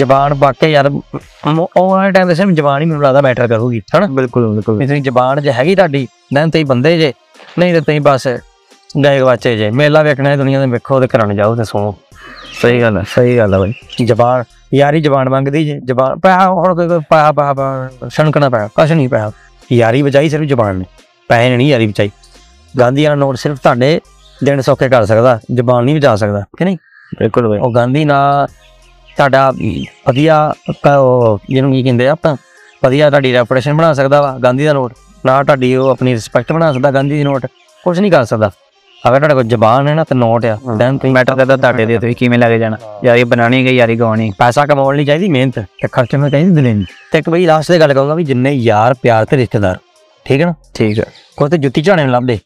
ਜ਼ਬਾਨ ਵਾਕਿਆ ਯਾਰ ਉਹ ਵਾਲੇ ਟਾਈਮ ਤੇ ਸਿਰਫ ਜ਼ਬਾਨ ਹੀ ਮੈਨੂੰ ਲੱਗਦਾ ਮੈਟਰ ਕਰੂਗੀ ਹਨਾ? ਬਿਲਕੁਲ ਬਿਲਕੁਲ। ਵੀ ਤੁਸੀਂ ਜ਼ਬਾਨ ਜੇ ਹੈਗੀ ਤੁਹਾਡੀ ਦੈਨ ਤੁਸੀਂ ਬੰਦੇ ਜੇ ਨਹੀਂ ਤੇ ਤੁਸੀਂ ਬਸ ਗਏ ਗਵਾਚੇ ਜੇ। ਮੇਲਾ ਵੇਖਣਾ ਹੈ ਦੁਨੀਆ ਦੇ ਵੇਖੋ ਤੇ ਘਰਾਂ ਨੂੰ ਜਾਓ ਤੇ ਸੋ। ਸਹੀ ਗੱਲ ਹੈ ਸਹੀ ਗੱਲ ਹੈ ਬਾਈ। ਜ਼ਬਾਨ ਯਾਰੀ ਜ਼ਬਾਨ ਮੰਗਦੀ ਜੇ ਜ਼ਬਾਨ ਪੈਸਾ ਹੁਣ ਕੋਈ ਕੋਈ ਪੈਸਾ ਪੈਸਾ ਛਣਕਣਾ ਪੈਸਾ ਕੁਛ ਨਹੀਂ ਪੈਸਾ। ਯਾਰੀ ਬਚਾਈ ਸਿਰਫ ਜ਼ਬਾਨ ਨੇ ਪੈਸੇ ਨੇ ਨਹੀਂ ਯਾਰੀ ਬਚਾਈ। ਗਾਂਧੀ ਵਾਲਾ ਨੋਟ ਸਿਰਫ ਤੁਹਾਡੇ ਦਿਨ ਸੌਖੇ ਕਰ ਸਕਦਾ ਜ਼ਬਾਨ ਨਹੀਂ ਬਚਾ ਸਕਦਾ ਕਿ ਨਹੀਂ? ਬਿਲਕੁਲ ਬਾਈ। ਉਹ ਗਾਂਧੀ ਨਾਲ ਤੁਹਾਡਾ ਵਧੀਆ ਕ- ਉਹ ਜਿਹਨੂੰ ਕੀ ਕਹਿੰਦੇ ਆ ਆਪਾਂ ਵਧੀਆ ਤੁਹਾਡੀ ਰੈਪੂਟੇਸ਼ਨ ਬਣਾ ਸਕਦਾ ਵਾ ਗਾਂਧੀ ਦਾ ਨੋਟ। ਨਾ ਤੁਹਾਡੀ ਉਹ ਆਪਣੀ ਰਿਸਪੈਕਟ ਬਣਾ ਸਕਦਾ ਗਾਂਧੀ ਦੀ ਨੋਟ। ਕੁਝ ਨਹੀਂ ਕਰ ਸਕਦਾ। ਅਗਰ ਤੁਹਾਡੇ ਕੋਲ ਜ਼ਬਾਨ ਹੈ ਨਾ ਤੇ ਨੋਟ ਆ। ਦੈਨ ਤੁਸੀਂ ਮੈਟਰ ਕਰਦਾ ਤੁਹਾਡੇ ਦੇ ਤੁਸੀਂ ਕਿਵੇਂ ਲੈ ਕੇ ਜਾਣਾ ਯਾਰੀ ਬਣਾਣੀ ਹੈ ਯਾਰੀ ਗਵਾਣੀ ਪੈਸਾ ਕਮਾਉਣ ਲਈ ਚਾਹੀਦੀ ਮਿਹਨਤ। ਤੇ ਖਰਚੇ ਨੂੰ ਚਾਹੀਦੀ ਦਿਲੇਂ ਤੇ ਇੱਕ ਬਈ ਲਾਸਟ ਤੇ ਗੱਲ ਕਹੂੰਗਾ ਵੀ ਜਿੰਨੇ ਯਾਰ ਪਿਆਰ ਤੇ ਰਿਸ਼ਤੇਦਾਰ ਠੀਕ ਹੈ ਨਾ? ਠੀਕ ਹੈ। ਕੋਈ ਤੇ ਜੁੱਤੀ ਝਾਣੇ ਨੂੰ ਲੱਭਦੇ।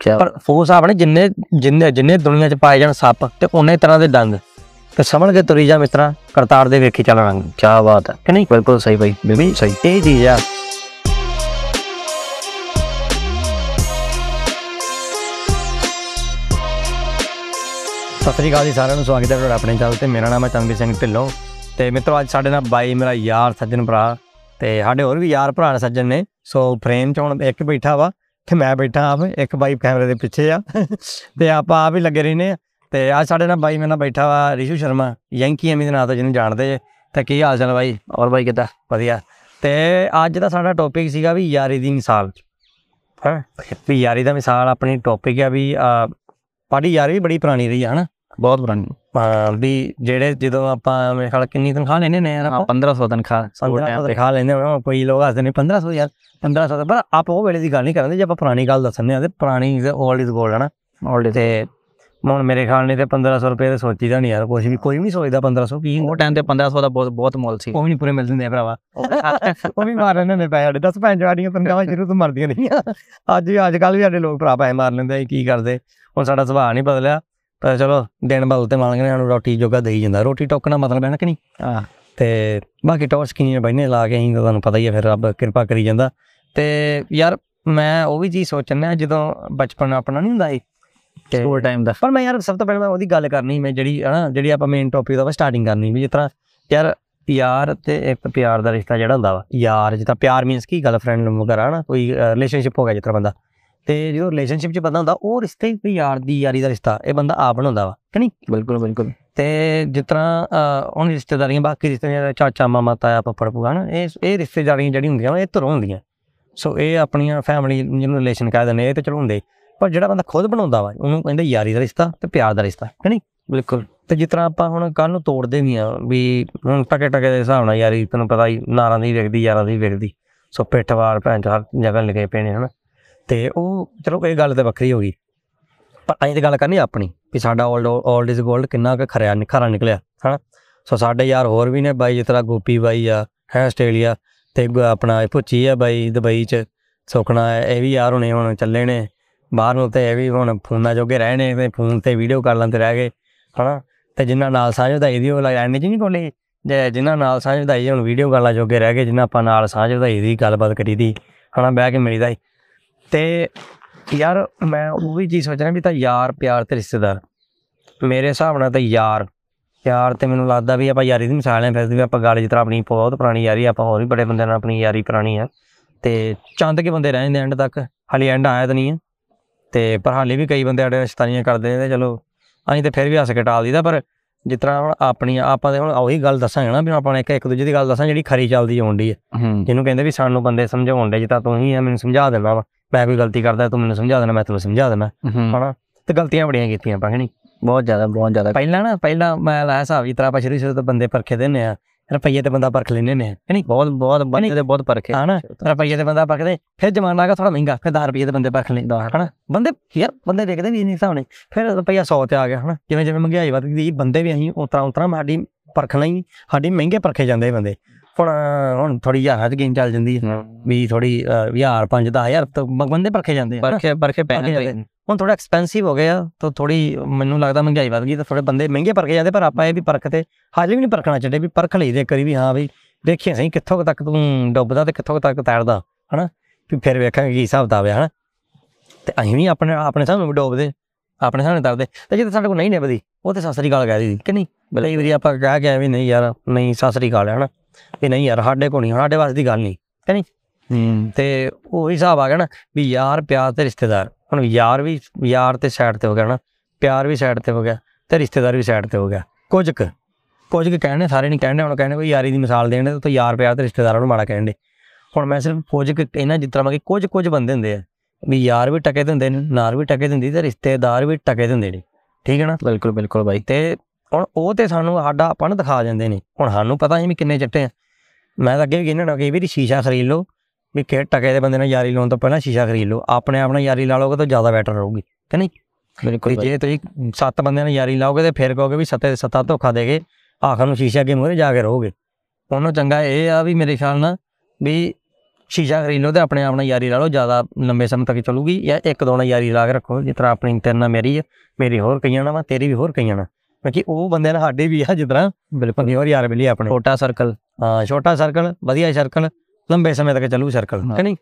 ਕਿਆ ਪਰ ਫੋਸ ਆਪਣੇ ਜਿੰਨੇ ਜਿੰਨੇ ਜਿੰਨੇ ਦੁਨੀਆ 'ਚ ਪਾਏ ਜਾਣ ਸੱਪ ਤੇ ਉਹਨੇ ਤਰ੍ਹਾਂ ਦੇ ਡੰਗ ਤੇ ਸਮਝ ਕੇ ਤੁਰੀ ਜਾ ਮਿੱਤਰਾ ਕਰਤਾਰ ਦੇ ਵੇਖੀ ਚੱਲ ਰੰਗ। ਕੀ ਬਾਤ ਹੈ। ਕਿ ਨਹੀਂ? ਬਿਲਕੁਲ ਸਹੀ ਬਾਈ ਬਿਲਕੁਲ ਸਹੀ। ਇਹ ਚੀਜ਼ ਆ। ਸਤਿ ਸ੍ਰੀ ਅਕਾਲ ਜੀ ਸਾਰਿਆਂ ਨੂੰ ਸਵਾਗਤ ਹੈ ਤੁਹਾਡਾ ਆਪਣੇ ਚੈਨਲ ਤੇ। ਮੇਰਾ ਨਾਮ ਹੈ ਚੰਦਵੀਰ ਸਿੰਘ ਢਿੱਲੋਂ। ਤੇ ਮਿੱਤਰੋ ਅੱਜ ਸਾਡੇ ਨਾਲ ਬਾਈ ਮੇਰਾ ਯਾਰ ਸੱਜਣ ਭਰਾ ਤੇ ਸਾਡੇ ਹੋਰ ਵੀ ਯਾਰ ਭਰਾ ਨੇ ਸੱਜਣ ਨੇ। ਸੋ ਫਰੇਮ ਚ ਹੁਣ ਇੱਕ ਬੈਠਾ ਵਾ ਤੇ ਮੈਂ ਬੈਠਾ ਆਪ ਇੱਕ ਬਾਈ ਕੈਮਰੇ ਦੇ ਪਿੱਛੇ ਆ। ਤੇ ਆਪਾਂ ਆਪ ਹੀ ਲੱਗੇ ਰਹਿੰਦੇ ਆ। ਤੇ ਅੱਜ ਸਾਡੇ ਨਾਲ ਬਾਈ ਮੇਰੇ ਨਾਲ ਬੈਠਾ ਵਾ ਰਿਸ਼ੂ ਸ਼ਰਮਾ ਯੰਕੀ ਐਮੀ ਦੇ ਨਾਂ ਤੋਂ ਜਿਹਨੂੰ ਜਾਣਦੇ ਜੇ। ਤੇ ਕੀ ਹਾਲ ਚਾਲ ਬਾਈ? ਔਰ ਬਾਈ ਕਿੱਦਾਂ? ਵਧੀਆ। ਤੇ ਅੱਜ ਦਾ ਸਾਡਾ ਟੌਪਿਕ ਸੀਗਾ ਵੀ ਯਾਰੀ ਦੀ ਮਿਸਾਲ। ਹਾਂ? ਵੀ ਯਾਰੀ ਦਾ ਮਿਸਾਲ ਆਪਣੀ ਟੌਪਿਕ ਆ ਵੀ ਸਾਡੀ ਯਾਰੀ ਵੀ ਬੜੀ ਪੁਰਾਣੀ ਰਹੀ ਹੈ ਹਨਾ? ਬਹੁਤ ਪੁਰਾਣੀ। ਵੀ ਜਿਹੜੇ ਜਦੋਂ ਆਪਾਂ ਮੇਰੇ ਖਿਆਲ ਕਿੰਨੀ ਤਨਖਾਹ ਲੈਨੇ ਨੇ ਯਾਰ ਆਪਾਂ? 1500 ਤਨਖਾਹ ਸਕੂਲ 1500 ਟਾਈਮ ਤੇ। ਤਨਖਾਹ ਹਾਂ ਕੋਈ ਲੋਕ ਹੱਸਦੇ ਨੇ 1500 ਯਾਰ 1500 ਦਾ ਪਰ ਆਪ ਉਹ ਵੇਲੇ ਦੀ ਗੱਲ ਨਹੀਂ ਕਰਦੇ ਜੇ ਆਪਾਂ ਪੁਰਾਣੀ ਗੱਲ ਦੱਸਣੇ ਆ ਤੇ ਪੁਰਾਣੀ 올ਡ ਇਜ਼ ਗੋਲਡ ਹਨਾ? ਆਲਰੇਡੀ ਤੇ ਹੁਣ ਮੇਰੇ ਖਿਆਲ ਨਹੀਂ ਤੇ 1500 ਰੁਪਏ ਤੇ ਸੋਚੀਦਾ ਨਹੀਂ ਯਾਰ ਕੁਝ ਵੀ ਕੋਈ ਵੀ ਸੋਚਦਾ 1500 ਕੀ ਉਹ ਟਾਈਮ ਤੇ 1500 ਦਾ ਬਹੁਤ ਬਹੁਤ ਮੁੱਲ ਸੀ। ਉਹ ਵੀ ਨਹੀਂ ਪੂਰੇ ਮਿਲ ਜਾਂਦੇ ਆ ਭਰਾਵਾ। ਉਹ ਵੀ ਮਾਰ ਲੈਂਦੇ ਨੇ ਪੈਸੇ ਸਾਡੇ। 10 ਭੈਣ ਜਵਾੜੀਆਂ ਤਨਖਾਹਾਂ ਸ਼ੁਰੂ ਤੋਂ ਮਰਦੀਆਂ ਨਹੀਂ ਅੱਜ ਵੀ ਅੱਜ ਕੱਲ ਵੀ ਸਾਡੇ ਲੋਕ ਭਰਾ ਪੈਸੇ ਮਾਰ ਲੈਂਦੇ ਆ ਕੀ ਕਰਦੇ? ਹੁਣ ਸਾਡਾ ਸੁਭਾਅ ਨਹੀਂ ਬਦਲਿਆ ਪਰ ਚਲੋ ਦਿਨ ਬਦਲ ਤੇ ਮਾਲਕ ਨੇ ਸਾਨੂੰ ਰੋਟੀ ਜੋਗਾ ਦੇਈ ਜਾਂਦਾ। ਰੋਟੀ ਟੋਕਣਾ ਮਤਲਬ ਹੈ ਨਾ ਕਿ ਨਹੀਂ? ਹਾਂ। ਤੇ ਬਾਕੀ ਟੌਸ ਕਿੰਨੀਆਂ ਬੈਨੇ ਲਾ ਕੇ ਅਸੀਂ ਤੁਹਾਨੂੰ ਪਤਾ ਹੀ ਹੈ ਫਿਰ ਰੱਬ ਕਿਰਪਾ ਕਰੀ ਜਾਂਦਾ। ਤੇ ਯਾਰ ਮੈਂ ਉਹ ਵੀ ਚੀਜ਼ ਸੋਚਣਾ ਜਦੋਂ ਬਚਪਨ ਆਪਣਾ ਨਹੀਂ ਹੁੰਦਾ ਸੀ ਸਕੂਲ ਟਾਈਮ ਦਾ। ਪਰ ਮੈਂ ਯਾਰ ਸਭ ਤੋਂ ਪਹਿਲਾਂ ਮੈਂ ਉਹਦੀ ਗੱਲ ਕਰਨੀ ਮੈਂ ਜਿਹੜੀ ਹਨਾ ਜਿਹੜੀ ਆਪਾਂ ਮੇਨ ਟੌਪਿਕ ਦਾ ਵਾ ਸਟਾਰਟਿੰਗ ਕਰਨੀ ਵੀ ਜਿਸ ਤਰ੍ਹਾਂ ਯਾਰ ਪਿਆਰ ਤੇ ਇੱਕ ਪਿਆਰ ਦਾ ਰਿਸ਼ਤਾ ਜਿਹੜਾ ਹੁੰਦਾ ਵਾ ਯਾਰ ਜਿੱਦਾਂ ਪਿਆਰ ਮੀਨਸ ਕੀ ਗਰਲਫ੍ਰੈਂਡ ਵਗੈਰਾ ਹਨਾ ਕੋਈ ਰਿਲੇਸ਼ਨਸ਼ਿਪ ਹੋ ਗਿਆ ਜਿਸ ਤਰ੍ਹਾਂ ਬੰਦਾ। ਤੇ ਜਦੋਂ ਰਿਲੇਸ਼ਨਸ਼ਿਪ 'ਚ ਬੰਦਾ ਹੁੰਦਾ ਉਹ ਰਿਸ਼ਤੇ ਵੀ ਯਾਰ ਦੀ ਯਾਰੀ ਦਾ ਰਿਸ਼ਤਾ ਇਹ ਬੰਦਾ ਆਪ ਬਣਾਉਂਦਾ ਵਾ ਕਿ ਨਹੀਂ? ਬਿਲਕੁਲ ਬਿਲਕੁਲ। ਤੇ ਜਿਸ ਤਰ੍ਹਾਂ ਹੁਣ ਰਿਸ਼ਤੇਦਾਰੀਆਂ ਬਾਕੀ ਰਿਸ਼ਤੇਦਾਰੀਆਂ ਚਾਚਾ ਮਾਮਾ ਤਾਇਆ ਪੱਪੜ ਭੂਆ ਨਾ ਇਹ ਇਹ ਰਿਸ਼ਤੇਦਾਰੀਆਂ ਜਿਹੜੀਆਂ ਹੁੰਦੀਆਂ ਇਹ ਧਰੋਂ ਹੁੰਦੀਆਂ। ਸੋ ਇਹ ਆਪਣੀਆਂ ਫੈਮਿਲੀ ਜਿਹਨੂੰ ਰਿਲੇਸ਼ਨ ਕਹਿ ਦਿੰਦੇ ਇਹ ਤੇ ਚਲੋ ਹੁੰਦੇ। ਪਰ ਜਿਹੜਾ ਬੰਦਾ ਖੁਦ ਬਣਾਉਂਦਾ ਵਾ ਉਹਨੂੰ ਕਹਿੰਦੇ ਯਾਰੀ ਦਾ ਰਿਸ਼ਤਾ ਤੇ ਪਿਆਰ ਦਾ ਰਿਸ਼ਤਾ ਹੈ ਨਹੀਂ ਬਿਲਕੁਲ। ਤੇ ਜਿਸ ਤਰ੍ਹਾਂ ਆਪਾਂ ਹੁਣ ਕੱਲ ਨੂੰ ਤੋੜਦੇ ਵੀ ਆ ਵੀ ਹੁਣ ਟਕੇ ਟਕੇ ਦੇ ਹਿਸਾਬ ਨਾਲ ਯਾਰੀ ਤੈਨੂੰ ਪਤਾ ਹੀ ਨਾਰਾਂ ਦੀ ਵਿਕਦੀ ਯਾਰਾਂ ਦੀ ਵਿਕਦੀ ਸੋ ਪਿੱਠਵਾਰ ਭੈਣ ਚਾਰ ਜਗਨ ਲਗੇ ਪੈਣੇ ਹਨ ਤੇ ਉਹ ਚਲੋ ਕੋਈ ਗੱਲ ਤੇ ਵੱਖਰੀ ਹੋ ਗਈ ਪਰ ਅਸੀਂ ਤੇ ਗੱਲ ਕਰਨੀ ਆਪਣੀ ਵੀ ਸਾਡਾ 올ਡ 올ਡ ਇਜ਼ 골ਡ ਕਿੰਨਾ ਕੁ ਖਰਿਆ ਨਿਖਾਰਾ ਨਿਕਲਿਆ ਹਨਾ ਸੋ ਸਾਡੇ ਯਾਰ ਹੋਰ ਵੀ ਨੇ ਬਾਈ ਜਿਸ ਤਰ੍ਹਾਂ ਗੋਪੀ ਬਾਈ ਆ ਹੈ ਆਸਟ੍ਰੇਲੀਆ ਤੇ ਆਪਣਾ ਇਹ ਭੁੱਚੀ ਆ ਬਾਈ ਦੁਬਈ ਚ ਸੁਖਣਾ ਇਹ ਵੀ ਯਾਰ ਹੁਣੇ ਹੁਣ ਚੱਲੇ ਨੇ ਬਾਹਰ ਨੂੰ ਤੇ ਇਹ ਵੀ ਹੁਣ ਫੋਨਾਂ ਜੋਗੇ ਰਹੇ ਨੇ ਤੇ ਫੋਨ ਤੇ ਵੀਡੀਓ ਕਰ ਲੈਂਦੇ ਰਹਿ ਗਏ ਹਨਾ? ਤੇ ਜਿਨ੍ਹਾਂ ਨਾਲ ਸਾਂਝ ਵਧਾਈ ਦੀ ਉਹ ਲਾਈਨ ਚ ਨਹੀਂ ਕੋਲੇ ਜੇ ਜਿਨ੍ਹਾਂ ਨਾਲ ਸਾਂਝ ਵਧਾਈ ਹੁਣ ਵੀਡੀਓ ਗੱਲਾਂ ਜੋਗੇ ਰਹਿ ਗਏ ਜਿਨ੍ਹਾਂ ਆਪਾਂ ਨਾਲ ਸਾਂਝ ਵਧਾਈ ਦੀ ਗੱਲਬਾਤ ਕਰੀ ਦੀ ਹਨਾ? ਬਹਿ ਕੇ ਮਿਲੀਦਾ ਸੀ ਤੇ ਯਾਰ ਮੈਂ ਉਹ ਵੀ ਚੀਜ਼ ਸੋਚ ਰਿਹਾ ਵੀ ਤਾਂ ਯਾਰ ਪਿਆਰ ਤੇ ਰਿਸ਼ਤੇਦਾਰ। ਮੇਰੇ ਹਿਸਾਬ ਨਾਲ ਤਾਂ ਯਾਰ ਪਿਆਰ ਤੇ ਮੈਨੂੰ ਲੱਗਦਾ ਵੀ ਆਪਾਂ ਯਾਰੀ ਦੀ ਮਿਸਾਲ ਹੈ ਫਿਰ ਵੀ ਆਪਾਂ ਗੱਲ ਜਿਸ ਤਰ੍ਹਾਂ ਆਪਣੀ ਬਹੁਤ ਪੁਰਾਣੀ ਯਾਰੀ ਆ, ਆਪਾਂ ਹੋਰ ਵੀ ਬੜੇ ਬੰਦਿਆਂ ਨਾਲ ਆਪਣੀ ਯਾਰੀ ਪੁਰਾਣੀ ਆ। ਤੇ ਚੰਦ ਕੇ ਬੰਦੇ ਰਹਿੰਦੇ ਐਂਡ ਤੱਕ ਹਾਲੇ ਐਂਡ ਆਇਆ ਤਾਂ ਨਹੀਂ ਹੈ ਤੇ ਪਰ ਹਾਲੇ ਵੀ ਕਈ ਬੰਦੇ ਸਾਡੇ ਸ਼ਤਾਨੀਆਂ ਕਰਦੇ ਨੇ ਚਲੋ ਅਸੀਂ ਤੇ ਫਿਰ ਵੀ ਹੱਸ ਕੇ ਟਾਲ ਦੀਦਾ ਪਰ ਜਿਸ ਤਰ੍ਹਾਂ ਹੁਣ ਆਪਣੀਆਂ ਆਪਾਂ ਤੇ ਹੁਣ ਉਹੀ ਗੱਲ ਦੱਸਾਂਗੇ ਨਾ ਵੀ ਆਪਾਂ ਇੱਕ ਇੱਕ ਦੂਜੇ ਦੀ ਗੱਲ ਦੱਸਾਂ ਜਿਹੜੀ ਖਰੀ ਚੱਲਦੀ ਆਉਂਦੀ ਹੈ ਹੂੰ। ਜਿਹਨੂੰ ਕਹਿੰਦੇ ਵੀ ਸਾਨੂੰ ਬੰਦੇ ਸਮਝਾਉਣ ਦੇ ਜਿੱਦਾਂ ਤੂੰ ਹੀ ਆ ਮੈਨੂੰ ਸਮਝਾ ਦੇਣਾ ਵਾ। ਮੈਂ ਕੋਈ ਗਲਤੀ ਕਰਦਾ ਤੂੰ ਮੈਨੂੰ ਸਮਝਾ ਦੇਣਾ ਮੈਂ ਤੈਨੂੰ ਸਮਝਾ ਦੇਣਾ। ਹੂੰ। ਹਨਾ? ਤੇ ਗਲਤੀਆਂ ਬੜੀਆਂ ਕੀਤੀਆਂ ਆਪਾਂ ਨਹੀਂ ਬਹੁਤ ਜ਼ਿਆਦਾ ਬਹੁਤ ਜ਼ਿਆਦਾ। ਪਹਿਲਾਂ ਨਾ ਪਹਿਲਾਂ ਮੈਂ ਲਾਇਆ ਹਿਸਾਬ ਇਸ ਤਰ੍ਹਾਂ ਆਪਾਂ ਸ਼ੁਰੂ ਸ਼ੁਰੂ ਤੋਂ ਬੰਦੇ ਪਰਖੇ ਦਿੰਨੇ ਆ ਰੁਪਈਏ ਤੇ ਬੰਦਾ ਪਰਖ ਲੈਂਦੇ ਨੇ ਕਿ ਨਹੀਂ ਬਹੁਤ ਬਹੁਤ ਬੰਦੇ ਦੇ ਬਹੁਤ ਪਰਖੇ ਹਨਾ ਰੁਪਈਏ ਤੇ ਬੰਦਾ ਪਰਖਦੇ ਫਿਰ ਜਮਾਨਾ ਗਿਆ ਥੋੜਾ ਮਹਿੰਗਾ ਫਿਰ 10 ਰੁਪਈਏ ਤੇ ਬੰਦੇ ਪਰਖ ਲੈਂਦਾ ਹਨਾ ਬੰਦੇ ਯਾਰ ਬੰਦੇ ਦੇਖਦੇ ਵੀ ਨਹੀਂ ਹਿਸਾਬ ਨੇ ਫਿਰ ਰੁਪਈਆ 100 ਤੇ ਆ ਗਿਆ ਹਨਾ ਜਿਵੇਂ ਜਿਵੇਂ ਮਹਿੰਗਾਈ ਵੱਧਦੀ ਬੰਦੇ ਵੀ ਅਸੀਂ ਉਤਰਾ ਉਤਰਾ ਸਾਡੀ ਪਰਖਣਾ ਹੀ ਸਾਡੀ ਮਹਿੰਗੇ ਪਰਖੇ ਜਾਂਦੇ ਬੰਦੇ। ਹੁਣ ਹੁਣ ਥੋੜੀ ਹਜ਼ਾਰਾਂ ਚ ਗੇਮ ਚੱਲ ਜਾਂਦੀ ਹੈ। ਵੀ ਥੋੜੀ ਪੰਜ ਦਸ ਹਜ਼ਾਰ ਤਾਂ ਬ- ਬੰਦੇ ਪਰਖੇ ਜਾਂਦੇ ਆ। ਪਰਖੇ ਪਰਖੇ ਪੈਣੇ ਜਾਂਦੇ। ਹੁਣ ਥੋੜਾ ਐਕਸਪੈਂਸਿਵ ਹੋ ਗਿਆ ਤਾਂ ਥੋੜੀ ਮੈਨੂੰ ਲੱਗਦਾ ਮਹਿੰਗਾਈ ਵੱਧ ਗਈ ਤਾਂ ਥੋੜੇ ਬੰਦੇ ਮਹਿੰਗੇ ਪਰਖੇ ਜਾਂਦੇ ਪਰ ਆਪਾਂ ਇਹ ਵੀ ਪਰਖ ਤੇ ਹਾਲੇ ਵੀ ਨਹੀਂ ਪਰਖਣਾ ਚਾਹੀਦਾ ਵੀ ਪਰਖ ਲਈ ਦੇ ਕਰੀ ਵੀ ਹਾਂ ਵੀ ਦੇਖੀਏ ਸਹੀ ਕਿੱਥੋਂ ਤੱਕ ਤੂੰ ਡੁੱਬਦਾ ਤੇ ਕਿੱਥੋਂ ਤੱਕ ਤੈਰਦਾ ਹਨਾ? ਵੀ ਫਿਰ ਵੇਖਾਂਗੇ ਕੀ ਹਿਸਾਬ ਦਾ ਹਨਾ? ਤੇ ਅਸੀਂ ਵੀ ਆਪਣੇ ਆਪਣੇ ਸਾਹਮਣੇ ਵੀ ਡੁੱਬਦੇ ਆਪਣੇ ਸਾਹਮਣੇ ਤਰਦੇ। ਤੇ ਜੇ ਸਾਡੇ ਕੋਲ ਨਹੀਂ ਨਿਭਦੀ ਉਹ ਤੇ ਸਸਰੀ ਗੱਲ ਕਹਿ ਦੀ ਕਿ ਨਹੀਂ? ਕਈ ਵਾਰੀ ਆਪਾਂ ਕਹਿ ਕੇ ਆਏ ਵੀ ਨਹੀਂ ਯਾਰ ਨਹੀਂ ਸਾਸਰੀ ਖਾ ਲਿਆ ਹਨਾ? ਵੀ ਨਹੀਂ ਯਾਰ ਸਾਡੇ ਕੋਲ ਨਹੀਂ ਸਾਡੇ ਵਾਸਤੇ ਦੀ ਗੱਲ ਨਹੀਂ ਹੈ ਨਹੀਂ ਹੂੰ। ਤੇ ਉਹ ਹਿਸਾਬ ਆ ਗਿਆ ਨਾ ਵੀ ਯਾਰ ਪਿਆਰ ਤੇ ਰਿਸ਼ਤੇਦਾਰ ਹੁਣ ਯਾਰ ਵੀ ਯਾਰ ਤੇ ਸਾਈਡ ਤੇ ਹੋ ਗਿਆ ਨਾ ਪਿਆਰ ਵੀ ਸਾਈਡ ਤੇ ਹੋ ਗਿਆ ਤੇ ਰਿਸ਼ਤੇਦਾਰ ਵੀ ਸਾਈਡ ਤੇ ਹੋ ਗਿਆ। ਕੁਝ ਕੁ ਕੁਝ ਕੁ ਕਹਿਣੇ ਸਾਰੇ ਨਹੀਂ ਕਹਿਣੇ ਹੁਣ ਕਹਿਣੇ ਕੋਈ ਯਾਰੀ ਦੀ ਮਿਸਾਲ ਦੇਣ ਤਾਂ ਯਾਰ ਪਿਆਰ ਤੇ ਰਿਸ਼ਤੇਦਾਰਾਂ ਨੂੰ ਮਾੜਾ ਕਹਿਣ ਦੇ ਹੁਣ ਮੈਂ ਸਿਰਫ ਕੁਝ ਕੁ ਇਹਨਾਂ ਜਿਸ ਤਰ੍ਹਾਂ ਕਿ ਕੁਝ ਕੁਝ ਬੰਦੇ ਹੁੰਦੇ ਆ ਵੀ ਯਾਰ ਵੀ ਟਕੇ ਦਿੰਦੇ ਨੇ ਨਾਰ ਵੀ ਟਕੇ ਦਿੰਦੀ ਤੇ ਰਿਸ਼ਤੇਦਾਰ ਵੀ ਟਕੇ ਦਿੰਦੇ ਨੇ ਠੀਕ ਹੈ ਨਾ? ਬਿਲਕੁਲ ਬਿਲਕੁਲ ਬਾਈ। ਤੇ ਹੁਣ ਉਹ ਤੇ ਸਾਨੂੰ ਸਾਡਾ ਆਪਾਂ ਨੂੰ ਦਿਖਾ ਜਾਂਦੇ ਨੇ। ਹੁਣ ਸਾਨੂੰ ਪਤਾ ਨਹੀਂ ਵੀ ਕਿੰਨੇ ਚਿੱਟੇ ਆ। ਮੈਂ ਤਾਂ ਅੱਗੇ ਵੀ ਕਹਿੰਦਾ ਨਾ ਕਿ ਵੀ ਸ਼ੀਸ਼ਾ ਖਰੀਦ ਲਓ ਵੀ ਕਿ ਟਕੇ ਦੇ ਬੰਦੇ ਨਾਲ ਯਾਰੀ ਲਾਉਣ ਤੋਂ ਪਹਿਲਾਂ ਸ਼ੀਸ਼ਾ ਖਰੀਦ ਲਓ। ਆਪਣੇ ਆਪ ਨਾਲ ਯਾਰੀ ਲਾ ਲਓਗੇ ਤਾਂ ਜ਼ਿਆਦਾ ਬੈਟਰ ਰਹੂਗੀ ਕਿ ਨਹੀਂ? ਬਿਲਕੁਲ ਜੇ ਤੁਸੀਂ ਸੱਤ ਬੰਦਿਆਂ ਨਾਲ ਯਾਰੀ ਲਾਓਗੇ ਤੇ ਫਿਰ ਕਹੋਗੇ ਵੀ ਸੱਤੇ ਸੱਤਾ ਧੋਖਾ ਦੇ ਕੇ ਆਖਰ ਨੂੰ ਸ਼ੀਸ਼ਾ ਅੱਗੇ ਮੂਹਰੇ ਜਾ ਕੇ ਰਹੋਗੇ। ਉਹਨੂੰ ਚੰਗਾ ਇਹ ਆ ਵੀ ਮੇਰੇ ਖਿਆਲ ਨਾਲ ਵੀ ਸ਼ੀਸ਼ਾ ਖਰੀਦ ਲਓ ਤੇ ਆਪਣੇ ਆਪ ਨਾਲ ਯਾਰੀ ਲਾ ਲਓ ਜ਼ਿਆਦਾ ਲੰਬੇ ਸਮੇਂ ਤੱਕ ਚੱਲੂਗੀ ਜਾਂ ਇੱਕ ਦੋ ਨਾਲ ਯਾਰੀ ਲਾ ਕੇ ਰੱਖੋ। ਜਿਸ ਤਰ੍ਹਾਂ ਆਪਣੀ ਤੇਰੇ ਨਾਲ ਮੇਰੀ ਆ ਮੇਰੀ ਹੋਰ ਕਈਆਂ ਨਾਲ ਵਾ ਤੇਰੀ ਵੀ ਹੋਰ ਕਈਆਂ ਨਾਲ। ਕਿਉਂਕਿ ਉਹ ਬੰਦਿਆਂ ਨਾਲ ਸਾਡੇ ਵੀ ਆ ਤਰ੍ਹਾਂ ਬਿਲਕੁਲ। ਬੰਦੇ ਹੋਰ ਯਾਰ ਮਿਲੀ ਆਪਣੇ। ਛੋਟਾ ਸਰਕਲ ਹਾਂ ਛੋਟਾ ਸਰਕਲ ਵਧੀਆ ਸਰਕਲ ਲੰਬੇ ਸਮੇਂ ਤੱਕ ਚੱਲੂ ਸਰਕਲ ਹਾਂ। ਕਿ ਨਹੀਂ?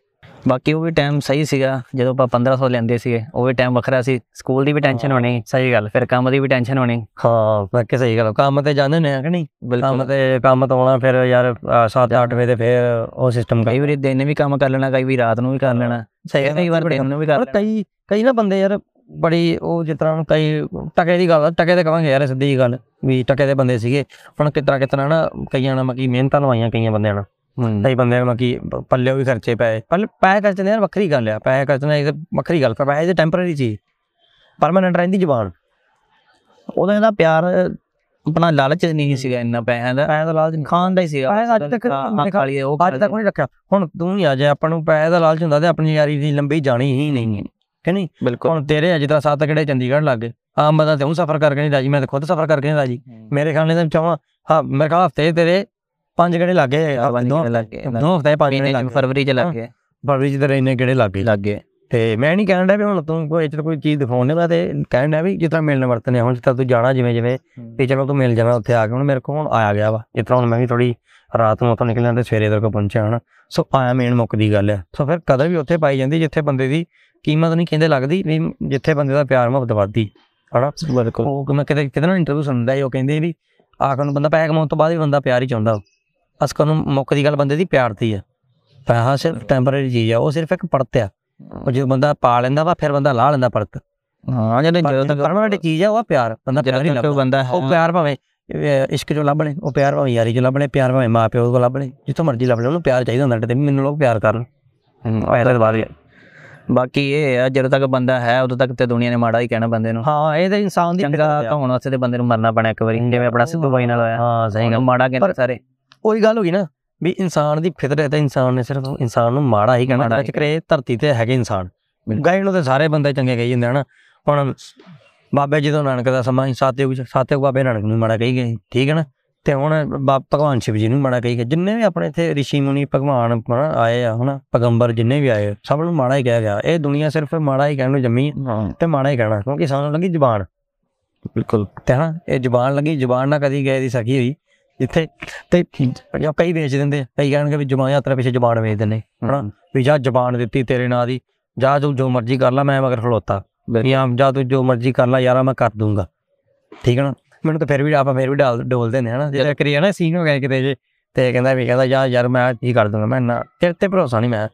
ਬਾਕੀ ਉਹ ਵੀ ਟਾਈਮ ਸਹੀ ਸੀਗਾ ਜਦੋਂ ਆਪਾਂ 1500 ਲੈਂਦੇ ਸੀਗੇ ਉਹ ਵੀ ਟਾਈਮ ਵੱਖਰਾ ਸੀ। ਸਕੂਲ ਦੀ ਵੀ ਟੈਨਸ਼ਨ ਹੋਣੀ ਸਹੀ ਗੱਲ ਫਿਰ ਕੰਮ ਦੀ ਵੀ ਟੈਨਸ਼ਨ ਹੋਣੀ। ਹਾਂ ਮੈਂ ਕਿ ਸਹੀ ਗੱਲ ਕੰਮ ਤੇ ਜਾਂਦੇ ਨੇ ਕਿ ਨਹੀਂ? ਕੰਮ ਤੇ ਕੰਮ ਤੋਂ ਆਉਣਾ ਫਿਰ ਯਾਰ 7-8 ਵਜੇ ਤੇ ਫਿਰ ਉਹ ਸਿਸਟਮ ਕਈ ਵਾਰੀ ਦਿਨ ਵੀ ਕੰਮ ਕਰ ਲੈਣਾ ਕਈ ਵਾਰੀ ਰਾਤ ਨੂੰ ਵੀ ਕਰ ਲੈਣਾ। ਸਹੀ ਕਈ ਵਾਰ ਦਿਨ ਨੂੰ ਵੀ ਕਰ ਲੈਣਾ। ਕਈ ਕਈ ਨਾ ਬੰਦੇ ਯਾਰ ਬੜੀ ਉਹ ਜਿਸ ਤਰ੍ਹਾਂ ਕਈ ਟਕੇ ਦੀ ਗੱਲ ਟਕੇ ਤੇ ਕਵਾਂਗੇ ਯਾਰ ਸਿੱਧੀ ਜਿਹੀ ਗੱਲ ਵੀ ਟਕੇ ਦੇ ਬੰਦੇ ਸੀਗੇ। ਹੁਣ ਕਿਤਰਾ ਕਿਤਰਾ ਨਾ ਕਈਆਂ ਨਾਲ ਮਕੀ ਮਿਹਨਤਾਂ ਲਵਾਈਆਂ ਕਈਆਂ ਬੰਦਿਆਂ ਨਾਲ। ਕਈ ਬੰਦਿਆਂ ਨੂੰ ਮਕੀ ਪੱਲੇ ਵੀ ਖਰਚੇ ਪਏ। ਪੱਲੇ ਪੈਸੇ ਖਰਚਣੇ ਯਾਰ ਵੱਖਰੀ ਗੱਲ ਆ। ਪੈਸੇ ਖਰਚਣਾ ਇਹ ਵੱਖਰੀ ਗੱਲ ਪਰ ਪੈਸੇ ਤੇ ਟੈਂਪਰੇਰੀ ਚੀਜ਼ ਪਰਮਾਨੈਂਟ ਰਹਿੰਦੀ ਜ਼ਬਾਨ। ਉਹਦਾ ਇਹਦਾ ਪਿਆਰ ਆਪਣਾ ਲਾਲਚ ਨਹੀਂ ਸੀਗਾ ਇੰਨਾ ਪੈਸਿਆਂ ਦਾ। ਪੈਸੇ ਦਾ ਲਾਲਚ ਖਾਣ ਦਾ ਹੀ ਸੀਗਾ। ਪੈਸੇ ਅੱਜ ਤੱਕ ਖਾਲੀ ਉਹ ਅੱਜ ਤੱਕ ਨਹੀਂ ਰੱਖਿਆ। ਹੁਣ ਤੂੰ ਹੀ ਆ ਜੇ ਆਪਾਂ ਨੂੰ ਪੈਸੇ ਦਾ ਲਾਲਚ ਹੁੰਦਾ ਤੇ ਆਪਣੀ ਯਾਰੀ ਦੀ ਲੰਬੀ ਜਾਣੀ ਹੀ ਨਹੀਂ ਹੈ। ਕਿ ਨਹੀਂ? ਬਿਲਕੁਲ। ਹੁਣ ਤੇਰੇ ਅਜੇ ਤਾਂ ਸੱਤ ਕਿਹੜੇ ਚੰਡੀਗੜ੍ਹ ਲੱਗ ਗਏ। ਆਮ ਬੰਦਾ ਤੇ ਉਹ ਸਫ਼ਰ ਕਰਕੇ ਨਹੀਂ ਰਾਜੀ ਮੈਂ ਤਾਂ ਖੁਦ ਸਫ਼ਰ ਕਰਕੇ ਨਹੀਂ ਰਾਜੀ। ਮੇਰੇ ਖਿਆਲ ਨਾਲ ਚਾਹਾਂ ਹਾਂ ਮੇਰੇ ਖਿਆਲ ਹਫ਼ਤੇ ਤੇਰੇ ਪੰਜ ਕਿਹੜੇ ਲੱਗੇ ਦੋ ਦੋ ਹਫ਼ਤੇ ਪੰਜ ਕਿਹੜੇ ਲੱਗੇ ਫਰਵਰੀ ਚ ਲੱਗ ਗਏ। ਫਰਵਰੀ ਚ ਤੇਰੇ ਇੰਨੇ ਕਿਹੜੇ ਲੱਗੇ ਲੱਗ ਗਏ। ਤੇ ਮੈਂ ਨਹੀਂ ਕਹਿਣ ਡਿਆ ਵੀ ਹੁਣ ਤੂੰ ਕੋਈ ਇੱਥੇ ਕੋਈ ਚੀਜ਼ ਦਿਖਾਉਣੇ ਮੈਂ ਤੇ ਕਹਿਣ ਡਿਆ ਵੀ ਜਿਸ ਤਰ੍ਹਾਂ ਮਿਲਣ ਵਰਤਨੇ ਹੁਣ ਜਿਸ ਤਰ੍ਹਾਂ ਤੂੰ ਜਾਣਾ ਜਿਵੇਂ ਜਿਵੇਂ ਵੀ ਚਲੋ ਤੂੰ ਮਿਲ ਜਾਣਾ ਉੱਥੇ ਆ ਕੇ ਹੁਣ ਮੇਰੇ ਕੋਲ ਹੁਣ ਆਇਆ ਗਿਆ ਵਾ। ਜਿਸ ਤਰ੍ਹਾਂ ਹੁਣ ਮੈਂ ਵੀ ਥੋੜੀ ਰਾਤ ਨੂੰ ਉੱਥੋਂ ਨਿਕਲਿਆ ਤੇ ਸਵੇਰੇ ਤੇਰੇ ਕੋਲ ਪਹੁੰਚਿਆ ਹਨਾ। ਸੋ ਆਇਆ ਮੇਨ ਮੁੱਕ ਦੀ ਗੱਲ ਹੈ ਸੋ ਫਿਰ ਕਦਰ ਵੀ ਉੱਥੇ ਪਾਈ ਜਾਂਦੀ ਜਿੱਥੇ ਬੰਦੇ ਦੀ ਕੀਮਤ ਨਹੀਂ ਕਹਿੰਦੇ ਲੱਗਦੀ ਵੀ ਜਿੱਥੇ ਬੰਦੇ ਦਾ ਪਿਆਰ ਮੁਹੱਬਤ ਵੱਧਦੀ ਹਨਾ? ਬਿਲਕੁਲ ਉਹ ਮੈਂ ਕਿਤੇ ਕਿਤੇ ਨਾ ਇੰਟਰਵਿਊ ਸੁਣਦਾ ਸੀ ਉਹ ਕਹਿੰਦੇ ਵੀ ਆਖਰ ਨੂੰ ਬੰਦਾ ਪੈਸੇ ਕਮਾਉਣ ਤੋਂ ਬਾਅਦ ਵੀ ਬੰਦਾ ਪਿਆਰ ਹੀ ਚਾਹੁੰਦਾ। ਅਸਕਰ ਨੂੰ ਮੁੱਕ ਦੀ ਗੱਲ ਬੰਦੇ ਦੀ ਪਿਆਰ ਦੀ ਆ। ਪੈਸਾ ਸਿਰਫ ਟੈਂਪਰੇਰੀ ਚੀਜ਼ ਆ ਉਹ ਸਿਰਫ ਇੱਕ ਪਰਤ ਆ। ਉਹ ਜਦੋਂ ਬੰਦਾ ਪਾ ਲੈਂਦਾ ਵਾ ਫਿਰ ਬੰਦਾ ਲਾ ਲੈਂਦਾ ਪਰਤ। ਹਾਂ ਜਦੋਂ ਜਦੋਂ ਤੱਕ ਪਰਮਾਨੈਂਟ ਚੀਜ਼ ਆ ਉਹ ਪਿਆਰ। ਬੰਦਾ ਪਿਆਰ ਹੀ ਲੱਭਦਾ। ਉਹ ਪਿਆਰ ਭਾਵੇਂ ਇਸ਼ਕ ਚੋਂ ਲੱਭ ਲੈ ਉਹ ਪਿਆਰ ਭਾਵੇਂ ਯਾਰੀ ਚੋਂ ਲੱਭ ਲੈ ਪਿਆਰ ਭਾਵੇਂ ਮਾਂ ਪਿਓ ਕੋਲ ਲੱਭ ਲੈ ਜਿੱਥੋਂ ਮਰਜ਼ੀ ਲੱਭ ਲੈ ਉਹਨੂੰ ਪਿਆਰ ਚਾਹੀਦਾ ਹੁੰਦਾ ਤੇ ਮੈਨੂੰ ਲੋਕ ਪਿਆਰ ਕਰਨ। ਉਹ ਇਹਦੇ ਆ। ਬਾਕੀ ਇਹ ਆ ਜਦੋਂ ਤੱਕ ਬੰਦਾ ਹੈ ਉਦੋਂ ਤੱਕ ਤੇ ਦੁਨੀਆ ਨੇ ਮਾੜਾ ਹੀ ਕਹਿਣਾ ਬੰਦੇ ਨੂੰ। ਹਾਂ ਇਹ ਤਾਂ ਇਨਸਾਨ ਦੀ ਚੰਗਾ। ਕਹਾਉਣ ਵਾਸਤੇ ਤੇ ਬੰਦੇ ਨੂੰ ਮਰਨਾ ਪੈਣਾ ਇੱਕ ਵਾਰੀ ਜਿਵੇਂ ਆਪਣਾ ਸਿੱਧੂ ਬਾਈ ਨਾਲ ਹੋਇਆ। ਹਾਂ ਸਹੀ ਗੱਲ। ਮਾੜਾ ਕਹਿੰਦੇ ਸਾਰੇ। ਉਹੀ ਗੱਲ ਹੋ ਗਈ ਨਾ ਵੀ ਇਨਸਾਨ ਦੀ ਫਿਤਰਤ ਹੈ ਤਾਂ ਇਨਸਾਨ ਨੇ ਸਿਰਫ ਇਨਸਾਨ ਨੂੰ ਮਾੜਾ ਹੀ ਕਹਿਣਾ। ਅੱਜ ਕਰੇ ਧਰਤੀ ਤੇ ਹੈਗੇ ਇਨਸਾਨ। ਬਿਲਕੁਲ। ਗਾਇ ਨੂੰ ਤੇ ਸਾਰੇ ਬੰਦੇ ਚੰਗੇ ਕਹੀ ਜਾਂਦੇ ਹਨ ਹੁਣ ਬਾਬੇ ਜਦੋਂ ਨਾਨਕ ਦਾ ਸਮਾਂ ਸੀ ਸਾਤਿਯੁਗ ਚ ਸਾਤਿਯੁਗ ਬਾਬੇ ਨਾਨਕ ਨੂੰ ਮਾੜਾ ਕਹੀ ਗਏ ਠੀਕ ਹੈ ਨਾ? ਤੇ ਹੁਣ ਬਾ- ਭਗਵਾਨ ਸ਼ਿਵ ਜੀ ਨੂੰ ਮਾੜਾ ਕਹੀ ਜਿੰਨੇ ਵੀ ਆਪਣੇ ਇੱਥੇ ਰਿਸ਼ੀ ਮੁਨੀ ਭਗਵਾਨ ਆਏ ਆ ਹਨਾ ਪੈਗੰਬਰ ਜਿੰਨੇ ਵੀ ਆਏ ਸਭ ਨੂੰ ਮਾੜਾ ਹੀ ਕਿਹਾ ਗਿਆ। ਇਹ ਦੁਨੀਆ ਸਿਰਫ ਮਾੜਾ ਹੀ ਕਹਿਣ ਨੂੰ ਜੰਮੀ ਹੈ ਹਾਂ। ਤੇ ਮਾੜਾ ਹੀ ਕਹਿਣਾ ਕਿਉਂਕਿ ਸਾਨੂੰ ਲੱਗੀ ਜ਼ੁਬਾਨ। ਬਿਲਕੁਲ। ਤੇ ਹਨਾ ਇਹ ਜ਼ੁਬਾਨ ਲੱਗੀ ਜ਼ੁਬਾਨ ਨਾਲ ਕਦੀ ਗਏ ਦੀ ਸਕੀ ਹੋਈ। ਜਿੱਥੇ ਤੇ ਜਾਂ ਕਈ ਵੇਚ ਦਿੰਦੇ ਕਈ ਕਹਿਣਗੇ ਵੀ ਜ਼ੁਬਾਨ ਯਾਤਰਾ ਪਿੱਛੇ ਜ਼ੁਬਾਨ ਵੇਚ ਦਿੰਦੇ ਹਨਾ। ਵੀ ਜਾ ਜ਼ੁਬਾਨ ਦਿੱਤੀ ਤੇਰੇ ਨਾਂ ਦੀ ਜਾ ਤੂੰ ਜੋ ਮਰਜ਼ੀ ਕਰ ਲੈ ਮੈਂ ਮਗਰ ਖਲੋਤਾ। ਜਾਂ ਜਾ ਤੂੰ ਜੋ ਮਰਜ਼ੀ ਕਰ ਲੈ ਯਾਰਾ ਮੈਂ ਕਰ ਦੂੰਗਾ। ਠੀਕ ਹੈ ਨਾ? ਮੈਨੂੰ ਤਾਂ ਫਿਰ ਵੀ ਆਪਾਂ ਫਿਰ ਵੀ ਡਾਲ ਡੋਲਦੇ ਨੇ। ਹਨਾ ਜਿਹੜਾ ਕਰੀ ਨਾ ਸੀਨ ਹੋ ਗਿਆ ਕਿਤੇ ਜੇ ਤੇ ਕਹਿੰਦਾ ਵੀ ਕਹਿੰਦਾ ਜਾ ਯਾਰ ਮੈਂ ਕੀ ਕਰ ਦੂੰਗਾ ਮੈਂ ਨਾ ਤੇਰੇ ਤੇ ਭਰੋਸਾ ਨਹੀਂ ਮੈਂ।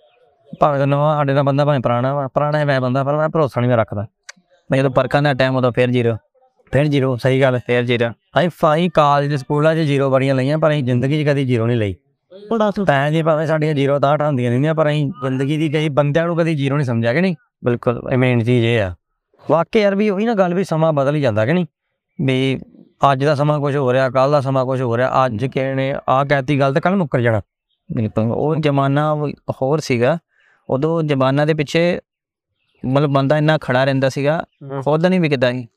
ਭਾਵੇਂ ਤਾਂ ਨਵਾਂ ਸਾਡੇ ਦਾ ਬੰਦਾ ਭਾਵੇਂ ਪੁਰਾਣਾ ਵਾ ਪੁਰਾਣਾ ਮੈਂ ਬੰਦਾ ਪਰ ਮੈਂ ਭਰੋਸਾ ਨਹੀਂ ਮੈਂ ਰੱਖਦਾ। ਮੈਂ ਜਦੋਂ ਪਰਖਾਂ ਦਾ ਟਾਈਮ ਉਦੋਂ ਫਿਰ ਜ਼ੀਰੋ। ਫਿਰ ਜ਼ੀਰੋ ਸਹੀ ਗੱਲ ਫਿਰ ਜ਼ੀਰੋ। ਅਸੀਂ ਫਾਈ ਕਾਲਜ ਦੇ ਸਕੂਲਾਂ 'ਚ ਜ਼ੀਰੋ ਵਾਰੀਆਂ ਲਈਆਂ ਪਰ ਅਸੀਂ ਜ਼ਿੰਦਗੀ 'ਚ ਕਦੀ ਜ਼ੀਰੋ ਨਹੀਂ ਲਈ। ਤਾਂ ਜੀ ਭਾਵੇਂ ਸਾਡੀਆਂ ਜ਼ੀਰੋ ਤਾਂ ਹਟਾਉਂਦੀਆਂ ਰਹਿੰਦੀਆਂ ਪਰ ਅਸੀਂ ਜ਼ਿੰਦਗੀ ਦੀ ਕਈ ਬੰਦਿਆਂ ਨੂੰ ਕਦੀ ਜ਼ੀਰੋ ਨਹੀਂ ਸਮਝਿਆ ਕਿ ਨਹੀਂ? ਬਿਲਕੁਲ ਮੇਨ ਚੀਜ਼ ਇਹ ਆ। ਵਾਕਈ ਯਾਰ ਵੀ ਉਹੀ ਨਾ ਗੱਲ ਵੀ ਸਮਾਂ ਬਦਲ ਹੀ ਜਾਂਦਾ ਕਿ ਨਹੀਂ? ਵੀ ਅੱਜ ਦਾ ਸਮਾਂ ਕੁਝ ਹੋ ਰਿਹਾ ਕੱਲ ਦਾ ਸਮਾਂ ਕੁਝ ਹੋ ਰਿਹਾ ਅੱਜ ਕਿਸੇ ਨੇ ਆ ਕਹਿਤੀ ਗੱਲ ਤੇ ਕੱਲ ਮੁੱਕਰ ਜਾਣਾ। ਬਿਲਕੁਲ ਉਹ ਜ਼ਮਾਨਾ ਹੋਰ ਸੀਗਾ। ਉਦੋਂ ਜ਼ਮਾਨਾ ਦੇ ਪਿੱਛੇ ਮਤਲਬ ਬੰਦਾ ਇੰਨਾ ਖੜਾ ਰਹਿੰਦਾ ਸੀਗਾ ਖੁਦ ਨਹੀਂ ਵਿਕਦਾ ਸੀ।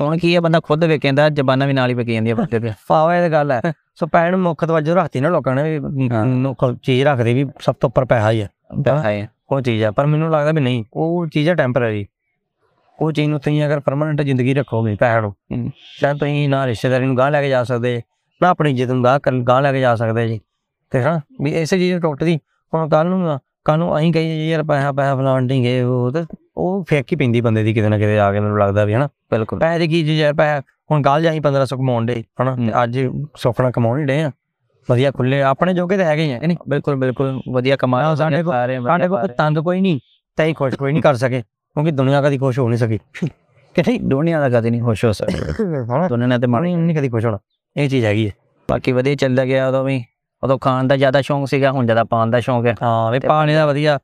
ਹੁਣ ਕੀ ਹੈ ਬੰਦਾ ਖੁਦ ਵਿਕੇਂਦਾ ਜ਼ਬਾਨਾਂ ਵੀ ਨਾਲ ਹੀ ਵਿਕੀ ਜਾਂਦੀ ਹੈ ਬੰਦੇ ਤੇ ਫਾਵਾ ਇਹ ਗੱਲ ਹੈ। ਸੋ ਨੂੰ ਮੁੱਖ ਤਵੱਜੋ ਰੱਖਤੀ ਨਾ ਲੋਕਾਂ ਨੇ ਹਾਂ। ਚੀਜ਼ ਰੱਖਦੇ ਵੀ ਸਭ ਤੋਂ ਉੱਪਰ ਪੈਸਾ ਹੀ ਆ। ਪੈਸਾ ਹੈ ਉਹ ਚੀਜ਼ ਆ ਪਰ ਮੈਨੂੰ ਲੱਗਦਾ ਵੀ ਨਹੀਂ ਉਹ ਚੀਜ਼ ਆ ਟੈਂਪਰੇਰੀ ਉਹ ਚੀਜ਼ ਨੂੰ ਤੁਸੀਂ ਅਗਰ ਪਰਮਨੈਂਟ ਜ਼ਿੰਦਗੀ ਰੱਖੋਗੇ ਪੈਸੇ ਨੂੰ। ਤਾਂ ਤੁਸੀਂ ਨਾ ਰਿਸ਼ਤੇਦਾਰੀ ਨੂੰ ਗਾਹ ਲੈ ਕੇ ਜਾ ਸਕਦੇ ਨਾ ਆਪਣੀ ਇੱਜ਼ਤ ਨੂੰ ਗਾਹ ਗਾਹ ਲੈ ਕੇ ਜਾ ਸਕਦੇ ਜੀ। ਤੇ ਹਾਂ ਵੀ ਇਸੇ ਚੀਜ਼ ਨੂੰ ਟੁੱਟਦੀ ਹੁਣ ਕੱਲ ਨੂੰ ਕਾਨੂੰ ਅਸੀਂ ਕਹੀ ਯਾਰ ਪੈਸਾ ਪੈਸਾ ਫਲਾਣ ਢੀਂਗੇ ਉਹ ਤੇ ਉਹ ਫੇਕ ਹੀ ਪੈਂਦੀ ਬੰਦੇ ਦੀ ਕਿਤੇ ਨਾ ਕਿਤੇ ਆ ਕੇ ਮੈਨੂੰ ਲੱਗਦਾ ਵੀ ਹਨਾ। ਬਿਲਕੁਲ। ਪੈਸੇ ਦੀ ਕੀ ਚੀਜ਼ ਹੈ ਪੈਸਾ ਹੁਣ ਕੱਲ ਜਾਈ 1500 ਕਮਾਉਣ ਦੇ ਹਨਾ ਤੇ। ਅੱਜ ਸੁਪਨਾ ਕਮਾਉਣ ਹੀ ਡੇ ਆ। ਵਧੀਆ ਖੁੱਲੇ ਆਪਣੇ ਜੋਗੇ ਤੇ ਹੈਗੇ ਹੀ ਆ ਨਹੀਂ? ਬਿਲਕੁਲ ਬਿਲਕੁਲ ਵਧੀਆ ਕਮਾ ਸਾਡੇ ਕੋਲ- ਸਾਡੇ ਕੋਲ ਤੰਗ ਕੋਈ ਨਹੀਂ ਤੇ ਖੁਸ਼ ਕੋਈ ਨਹੀਂ ਕਰ ਸਕੇ। ਕਿਉਂਕਿ ਦੁਨੀਆ ਕਦੀ ਖੁਸ਼ ਹੋ ਨਹੀਂ ਸਕੀ। ਕਿ ਨਹੀਂ ਦੁਨੀਆ ਦਾ ਕਦੇ ਨਹੀਂ ਖੁਸ਼ ਹੋ ਸਕਦਾ। ਦੁਨੀਆ ਨੇ ਤੇ ਮਾਣੀ ਨਹੀਂ ਕਦੀ ਖੁਸ਼ ਹੋਣਾ। ਇਹ ਚੀਜ਼ ਹੈਗੀ ਹੈ ਬਾਕੀ ਵਧੀਆ ਚੱਲਦਾ ਗਿਆ ਉਦੋਂ ਵੀ। ਉਦੋਂ ਖਾਣ ਦਾ ਜ਼ਿਆਦਾ ਸ਼ੌਂਕ ਸੀਗਾ ਹੁਣ ਜ਼ਿਆਦਾ ਪਾਣ ਦਾ ਸ਼ੌਂਕ ਹੈ। ਹਾਂ ਵੀ ਪਾਣੀ ਦਾ ਵਧੀਆ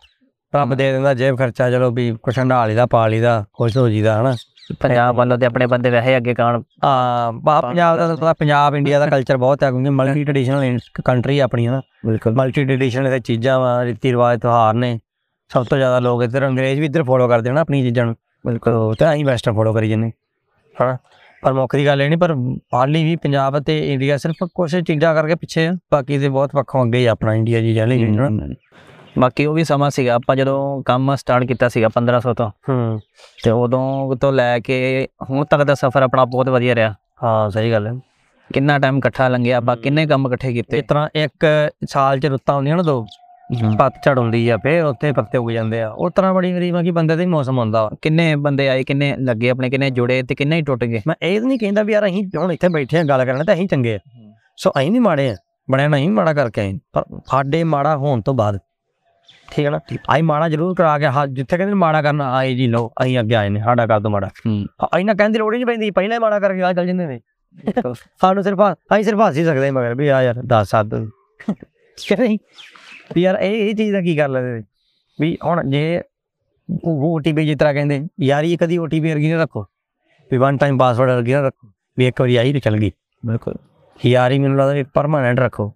ਰੱਬ ਦੇ ਦਿੰਦਾ ਜੇਬ ਖਰਚਾ ਚਲੋ ਵੀ ਕੁਛ ਹੰਡਾ ਲਈਦਾ ਪਾ ਲਈਦਾ ਖੁਸ਼ ਹੋ ਜੀਦਾ ਹਨਾ? ਪੰਜਾਬ ਵੱਲੋਂ ਤੇ ਆਪਣੇ ਬੰਦੇ ਵੈਸੇ ਅੱਗੇ ਕਾਣ ਆ ਪੰਜਾਬ ਦਾ ਤਾਂ ਪੰਜਾਬ ਇੰਡੀਆ ਦਾ ਕਲਚਰ ਬਹੁਤ ਹੈ ਕਿਉਂਕਿ ਮਲਟੀ ਟ੍ਰੈਡੀਸ਼ਨਲ ਕੰਟਰੀ ਆਪਣੀ ਹੈ ਨਾ ਬਿਲਕੁਲ। ਮਲਟੀ ਟ੍ਰੈਡੀਸ਼ਨਲ ਦੇ ਚੀਜ਼ਾਂ ਵਾ ਰੀਤੀ ਰਿਵਾਜ ਤਿਉਹਾਰ ਨੇ। ਸਭ ਤੋਂ ਜ਼ਿਆਦਾ ਲੋਕ ਇੱਧਰ ਅੰਗਰੇਜ਼ ਵੀ ਇੱਧਰ ਫੋਲੋ ਕਰਦੇ ਹਨ ਆਪਣੀ ਚੀਜ਼ਾਂ ਨੂੰ। ਬਿਲਕੁਲ। ਤੇ ਅਸੀਂ ਵੈਸਟਰਨ ਫੋਲੋ ਕਰੀ ਜੰਨੇ ਹਾਂ ਪਰ ਮੁੱਖ ਦੀ ਗੱਲ ਇਹ ਨਹੀਂ ਪਰ ਹਾਲੀ ਵੀ ਪੰਜਾਬ ਅਤੇ ਇੰਡੀਆ ਸਿਰਫ ਕੁਝ ਚੀਜ਼ਾਂ ਕਰਕੇ ਪਿੱਛੇ ਆ ਬਾਕੀ ਤੇ ਬਹੁਤ ਪੱਖੋਂ ਅੱਗੇ ਹੀ ਆਪਣਾ ਇੰਡੀਆ ਜੀ ਜਾਲੀ ਜੀ ਨਾ ਬਾਕੀ ਉਹ ਵੀ ਸਮਾਂ ਸੀਗਾ ਆਪਾਂ ਜਦੋਂ ਕੰਮ ਸਟਾਰਟ ਕੀਤਾ ਸੀਗਾ 1500 ਤੋਂ ਹੂੰ। ਤੇ ਉਦੋਂ ਤੋਂ ਲੈ ਕੇ ਹੁਣ ਤੱਕ ਦਾ ਸਫ਼ਰ ਆਪਣਾ ਬਹੁਤ ਵਧੀਆ ਰਿਹਾ। ਹਾਂ ਸਹੀ ਗੱਲ ਹੈ। ਕਿੰਨਾ ਟਾਈਮ ਇਕੱਠਾ ਲੰਘਿਆ ਆਪਾਂ ਕਿੰਨੇ ਕੰਮ ਇਕੱਠੇ ਕੀਤੇ। ਇਸ ਤਰ੍ਹਾਂ ਇੱਕ ਸਾਲ ਚ ਰੁੱਤਾਂ ਹੁੰਦੀਆਂ ਨਾ ਦੋ ਪਤਝੜ ਹੁੰਦੀ ਆ ਫੇਰ ਉੱਥੇ ਪੱਤੇ ਉੱਗ ਜਾਂਦੇ ਆ। ਉਸ ਤਰ੍ਹਾਂ ਬੜੀ ਵਾਰੀ ਮੈਂ ਕਿ ਬੰਦੇ ਦਾ ਹੀ ਮੌਸਮ ਹੁੰਦਾ ਵਾ। ਕਿੰਨੇ ਬੰਦੇ ਆਏ ਕਿੰਨੇ ਲੱਗੇ ਆਪਣੇ ਕਿੰਨੇ ਜੁੜੇ ਤੇ ਕਿੰਨੇ ਹੀ ਟੁੱਟ ਗਏ। ਮੈਂ ਇਹ ਨਹੀਂ ਕਹਿੰਦਾ ਵੀ ਯਾਰ ਅਸੀਂ ਹੁਣ ਇੱਥੇ ਬੈਠੇ ਆ ਗੱਲ ਕਰਨ ਤਾਂ ਅਸੀਂ ਚੰਗੇ ਆ। ਸੋ ਅਸੀਂ ਨਹੀਂ ਮਾੜੇ ਆ। ਬਣਿਆ ਨਹੀਂ ਮਾੜਾ ਕਰਕੇ ਆਏ। ਪਰ ਸਾਡੇ ਮਾੜਾ ਹੋਣ ਤੋਂ ਬਾਅਦ ਠੀਕ ਹੈ ਨਾ? ਅਸੀਂ ਮਾੜਾ ਜ਼ਰੂਰ ਕਰਾ ਕੇ ਹਾਂ ਜਿੱਥੇ ਕਹਿੰਦੇ ਮਾੜਾ ਕਰਨਾ ਆਏ ਜੀ ਲੋ ਅਸੀਂ ਅੱਗੇ ਆਏ ਨੇ ਸਾਡਾ ਕਰ ਦੋ ਮਾੜਾ। ਅਸੀਂ ਨਾ ਕਹਿੰਦੇ ਲੋੜ ਹੀ ਨਹੀਂ ਪੈਂਦੀ ਪਹਿਲਾਂ ਹੀ ਮਾੜਾ ਕਰਕੇ ਆ ਚੱਲ ਜਾਂਦੇ ਨੇ। ਸਾਨੂੰ ਸਿਰਫ ਅਸੀਂ ਸਿਰਫ ਹੱਸ ਹੀ ਸਕਦੇ ਮਗਰ ਵੀ ਆ ਯਾਰ ਦੱਸ ਸੱਦ ਕਿ ਨਹੀਂ ਵੀ ਯਾਰ ਇਹ ਇਹ ਚੀਜ਼ ਦਾ ਕੀ ਕਰ ਲੈਂਦੇ ਵੀ ਹੁਣ ਜੇ ਉਹ ਓਟੀਪੀ ਜਿਸ ਤਰ੍ਹਾਂ ਕਹਿੰਦੇ ਯਾਰ ਇਹ ਕਦੀ ਓਟੀਪੀ ਵਰਗੀ ਨਾ ਰੱਖੋ। ਵੀ ਵਨ ਟਾਈਮ ਪਾਸਵਰਡ ਵਰਗੀ ਨਾ ਰੱਖੋ। ਵੀ ਇੱਕ ਵਾਰੀ ਆਈ ਤੇ ਚੱਲ ਗਈ। ਬਿਲਕੁਲ। ਯਾਰ ਹੀ ਮੈਨੂੰ ਲੱਗਦਾ ਵੀ ਪਰਮਾਨੈਂਟ ਰੱਖੋ।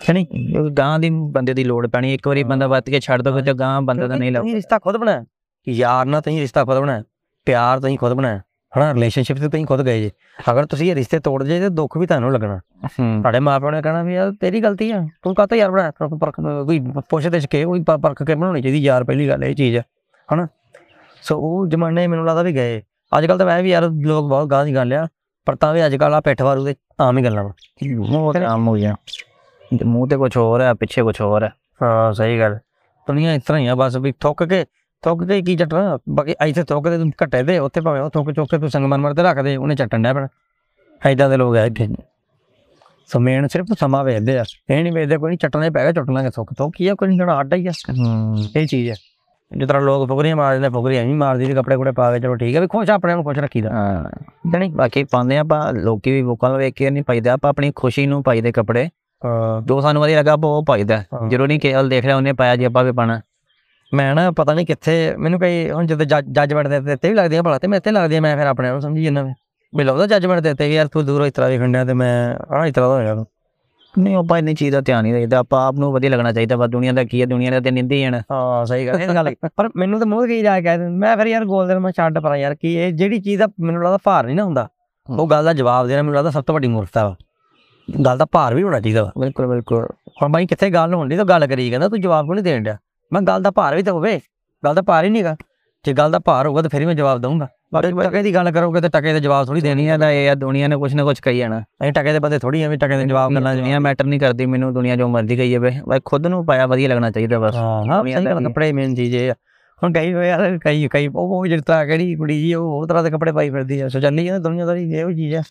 ਕਿ ਨਹੀਂ ਉਹ ਗਾਂ ਦੀ ਬੰਦੇ ਦੀ ਲੋੜ ਪੈਣੀ। ਇੱਕ ਵਾਰੀ ਬੰਦਾ ਵੱਤ ਕੇ ਛੱਡ ਦੋ ਤੇ ਗਾਂ ਬੰਦਾ ਤਾਂ ਨਹੀਂ ਲੱਗਦਾ। ਰਿਸ਼ਤਾ ਖੁਦ ਬਣਾਇਆ। ਯਾਰ ਨਾਲ ਤੁਸੀਂ ਰਿਸ਼ਤਾ ਖੁਦ ਬਣਾਇਆ। ਪਿਆਰ ਤੁਸੀਂ ਖੁਦ ਬਣਾਇਆ। ਹਨਾ ਰਿਲੇਸ਼ਨਸ਼ਿਪ ਤੇ ਤੁਸੀਂ ਖੁਦ ਗਏ ਜੇ। ਅਗਰ ਤੁਸੀਂ ਇਹ ਰਿਸ਼ਤੇ ਤੋੜ ਜੇ ਤੇ ਦੁੱਖ ਵੀ ਤੁਹਾਨੂੰ ਲੱਗਣਾ। ਤੁਹਾਡੇ ਮਾਪਿਆਂ ਨੇ ਕਹਿਣਾ ਵੀ ਯਾਰ ਤੇਰੀ ਗਲਤੀ ਆ। ਤੂੰ ਕਾਹਤੋਂ ਯਾਰ ਬਣਾਇਆ ਤੂੰ ਪਰਖ ਕੋਈ ਪੁੱਛਦੇ ਚ ਕੇ ਕੋਈ ਪਰਖ ਕੇ ਬਣਾਉਣੀ ਚਾਹੀਦੀ ਯਾਰ ਪਹਿਲੀ ਗੱਲ ਇਹ ਚੀਜ਼ ਹੈ ਹਨਾ ਸੋ ਉਹ ਜ਼ਮਾਨੇ ਮੈਨੂੰ ਲੱਗਦਾ ਵੀ ਗਏ। ਅੱਜ ਕੱਲ ਤਾਂ ਵੈਸੇ ਵੀ ਯਾਰ ਲੋਕ ਬਹੁਤ ਗਾਂ ਦੀ ਗੱਲ ਆ ਪਰ ਤਾਂ ਵੀ ਅੱਜ ਕੱਲ ਆ ਪਿੱਠ ਵਾਰੂ ਦੇ ਆਮ ਹੀ ਗੱਲਾਂ ਵਾ। ਉਹ ਤਾਂ ਆਮ ਹੋ ਗਿਆ। ਮੂੰਹ ਤੇ ਕੁਝ ਹੋਰ ਹੈ ਪਿੱਛੇ ਕੁਝ ਹੋਰ ਹੈ ਹਾਂ ਸਹੀ ਗੱਲ। ਦੁਨੀਆ ਇਸ ਤਰ੍ਹਾਂ ਹੀ ਆ ਬਸ ਵੀ ਥੁੱਕ ਕੇ ਥੁੱਕ ਕੇ ਕੀ ਚੱਟਣਾ ਬਾਕੀ ਇੱਥੇ ਥੁੱਕ ਦੇ ਤੂੰ ਘੱਟੇ ਦੇ ਉੱਥੇ ਭਾਵੇਂ ਉਹ ਥੁੱਕ ਚੁੱਕ ਕੇ ਤੂੰ ਸੰਗਮਰਮਰ ਤੇ ਰੱਖ ਦੇ ਉਹਨੇ ਚੱਟਣ ਡਿਆ ਪੈਣਾ ਐਦਾਂ ਦੇ ਲੋਕ ਆ ਇੱਥੇ। ਸੋ ਮੇਨ ਸਿਰਫ ਸਮਾਂ ਵੇਚਦੇ ਆ। ਇਹ ਨਹੀਂ ਵੇਚਦੇ ਕੋਈ ਨਹੀਂ ਚੱਟਣਾ ਹੀ ਪੈ ਗਿਆ ਚੱਟਣਾ ਕਿ ਥੁੱਕ ਥੁੱਕ ਕੀ ਆ ਕੋਈ ਨਹੀਂ ਜਿਹੜਾ ਆਡਾ ਹੀ ਆ। ਇਹ ਚੀਜ਼ ਹੈ ਜਿਸ ਤਰ੍ਹਾਂ ਲੋਕ ਫੁਕਰੀਆਂ ਮਾਰ ਦਿੰਦੇ ਫੁਕਰੀਆਂ ਨਹੀਂ ਮਾਰਦੀ ਤੇ ਕੱਪੜੇ ਕੁੜੇ ਪਾ ਕੇ ਚਲੋ ਠੀਕ ਹੈ ਵੀ ਖੁਸ਼ ਆਪਣੇ ਨੂੰ ਖੁਸ਼ ਰੱਖੀਦਾ ਹਾਂ। ਨਹੀਂ ਬਾਕੀ ਪਾਉਂਦੇ ਆਪਾਂ ਲੋਕੀ ਵੀ ਲੋਕਾਂ ਨੂੰ ਵੇਖ ਕੇ ਨਹੀਂ ਪਾਈਦਾ ਆਪਾਂ ਆਪਣੀ ਖੁਸ਼ੀ ਨੂੰ ਪਾਈਦੇ ਕੱਪੜੇ। ਜੋ ਸਾਨੂੰ ਵਧੀਆ ਲੱਗਾ ਉਹ ਪਾਈਦਾ। ਜ਼ਰੂਰੀ ਨਹੀਂ ਕਿ ਹਲ ਦੇਖ ਲਿਆ ਉਹਨੇ ਪਾਇਆ ਜੀ ਆਪਾਂ ਵੀ ਪਾਣਾ ਮੈਂ ਨਾ ਪਤਾ ਨਹੀਂ ਕਿੱਥੇ ਮੈਨੂੰ ਕਈ ਹੁਣ ਜਦੋਂ ਜੱਜਮੈਂਟ ਦੇ ਦਿੱਤੇ ਵੀ ਲੱਗਦੀਆਂ ਭਲਾ ਤੇ ਮੇਰੇ ਤੇ ਲੱਗਦੀਆਂ ਮੈਂ ਫਿਰ ਆਪਣੇ ਆਪ ਨੂੰ ਸਮਝੀ ਜਾਂਦਾ ਮੈਂ ਲੱਗਦਾ ਜੱਜਮੈਂਟ ਦਿੱਤੇ ਯਾਰ ਤੂੰ ਦੂਰੋਂ ਇਸ ਤਰ੍ਹਾਂ ਵੇਖਣ ਡਿਆ ਤੇ ਮੈਂ ਆਹ ਇਸ ਤਰ੍ਹਾਂ ਦਾ ਹੋਏਗਾ ਤੂੰ ਨਹੀਂ ਆਪਾਂ ਇੰਨੀ ਚੀਜ਼ ਦਾ ਧਿਆਨ ਨਹੀਂ ਦੇਈਦਾ ਆਪਾਂ ਆਪ ਨੂੰ ਵਧੀਆ ਲੱਗਣਾ ਚਾਹੀਦਾ ਬਸ ਦੁਨੀਆ ਦਾ ਕੀ ਹੈ ਦੁਨੀਆ ਦਾ ਤੇ ਨਿੰਦੀ ਜਾਣਾ ਹਾਂ ਸਹੀ ਗੱਲ ਇਹ ਗੱਲ ਹੈ। ਪਰ ਮੈਨੂੰ ਤਾਂ ਮੂੰਹ ਤੇ ਕੀ ਜਾ ਕੇ ਕਹਿ ਮੈਂ ਫਿਰ ਯਾਰ ਗੋਲ ਦੇ ਮੈਂ ਛੱਡ ਪਰਾਂ ਯਾਰ ਕਿ ਇਹ ਜਿਹੜੀ ਚੀਜ਼ ਦਾ ਮੈਨੂੰ ਲੱਗਦਾ ਭਾਰ ਨਹੀਂ ਨਾ ਹੁੰਦਾ ਉਹ ਗੱਲ ਦਾ ਜਵਾਬ ਦੇਣਾ ਮੈਨੂੰ ਲੱਗਦਾ ਸਭ ਤੋਂ ਵੱਡੀ ਮੂਰਖਤਾ ਵਾ। ਗੱਲ ਦਾ ਭਾਰ ਵੀ ਹੋਣਾ ਚਾਹੀਦਾ ਬਿਲਕੁਲ ਬਿਲਕੁਲ। ਹੁਣ ਬਾਈ ਕਿੱਥੇ ਗੱਲ ਹੋਣੀ ਤਾਂ ਗੱਲ ਕਰੀ ਕਹਿੰਦਾ ਤੂੰ ਜਵਾਬ ਕਿਉਂ ਨਹੀਂ ਦੇਣ ਡਿਆ? ਮੈਂ ਗੱਲ ਦਾ ਭਾਰ ਵੀ ਤਾਂ ਹੋਵੇ ਗੱਲ ਦਾ ਭਾਰ ਹੀ ਨਹੀਂਗਾ ਜੇ ਗੱਲ ਦਾ ਭਾਰ ਹੋਊਗਾ ਤਾਂ ਫਿਰ ਹੀ ਮੈਂ ਜਵਾਬ ਦਊਂਗਾ। ਬਾਕੀ ਟਕੇ ਦੀ ਗੱਲ ਕਰੋਗੇ ਤਾਂ ਟਕੇ ਦੇ ਜਵਾਬ ਥੋੜੀ ਦੇਣੀ ਦੁਨੀਆ ਦਾ ਇਹ ਆ ਦੁਨੀਆ ਨੇ ਕੁਝ ਨਾ ਕੁਝ ਕਹੀ ਜਾਣਾ। ਅਸੀਂ ਟਕੇ ਦੇ ਬੰਦੇ ਥੋੜੀ ਐਵੇਂ ਟਕੇ ਦੇ ਜਵਾਬ ਕਰਨਾ ਦੁਨੀਆ ਮੈਟਰ ਨਹੀਂ ਕਰਦੀ ਮੈਨੂੰ ਦੁਨੀਆ ਜੋ ਮਰਜ਼ੀ ਕਹੀ ਜਾਵੇ। ਬਈ ਖੁਦ ਨੂੰ ਪਾਇਆ ਵਧੀਆ ਲੱਗਣਾ ਚਾਹੀਦਾ ਬਸ। ਹਾਂ ਹਾਂ ਸਹੀ ਹੈ। ਕੱਪੜੇ ਮੇਨ ਚੀਜ਼ ਇਹ ਆ। ਹੁਣ ਕਈ ਯਾਰ ਕਈ ਕਈ ਉਹ ਜਿਹੜੀ ਕਿਹੜੀ ਕੁੜੀ ਜੀ ਉਹ ਉਹ ਤਰ੍ਹਾਂ ਦੇ ਕੱਪੜੇ ਪਾਈ ਫਿਰਦੀ ਆ। ਸੋ ਜਾਂਦਾ ਦੁਨੀਆਦਾਰੀ ਇਹੋ ਚੀਜ਼ ਆ।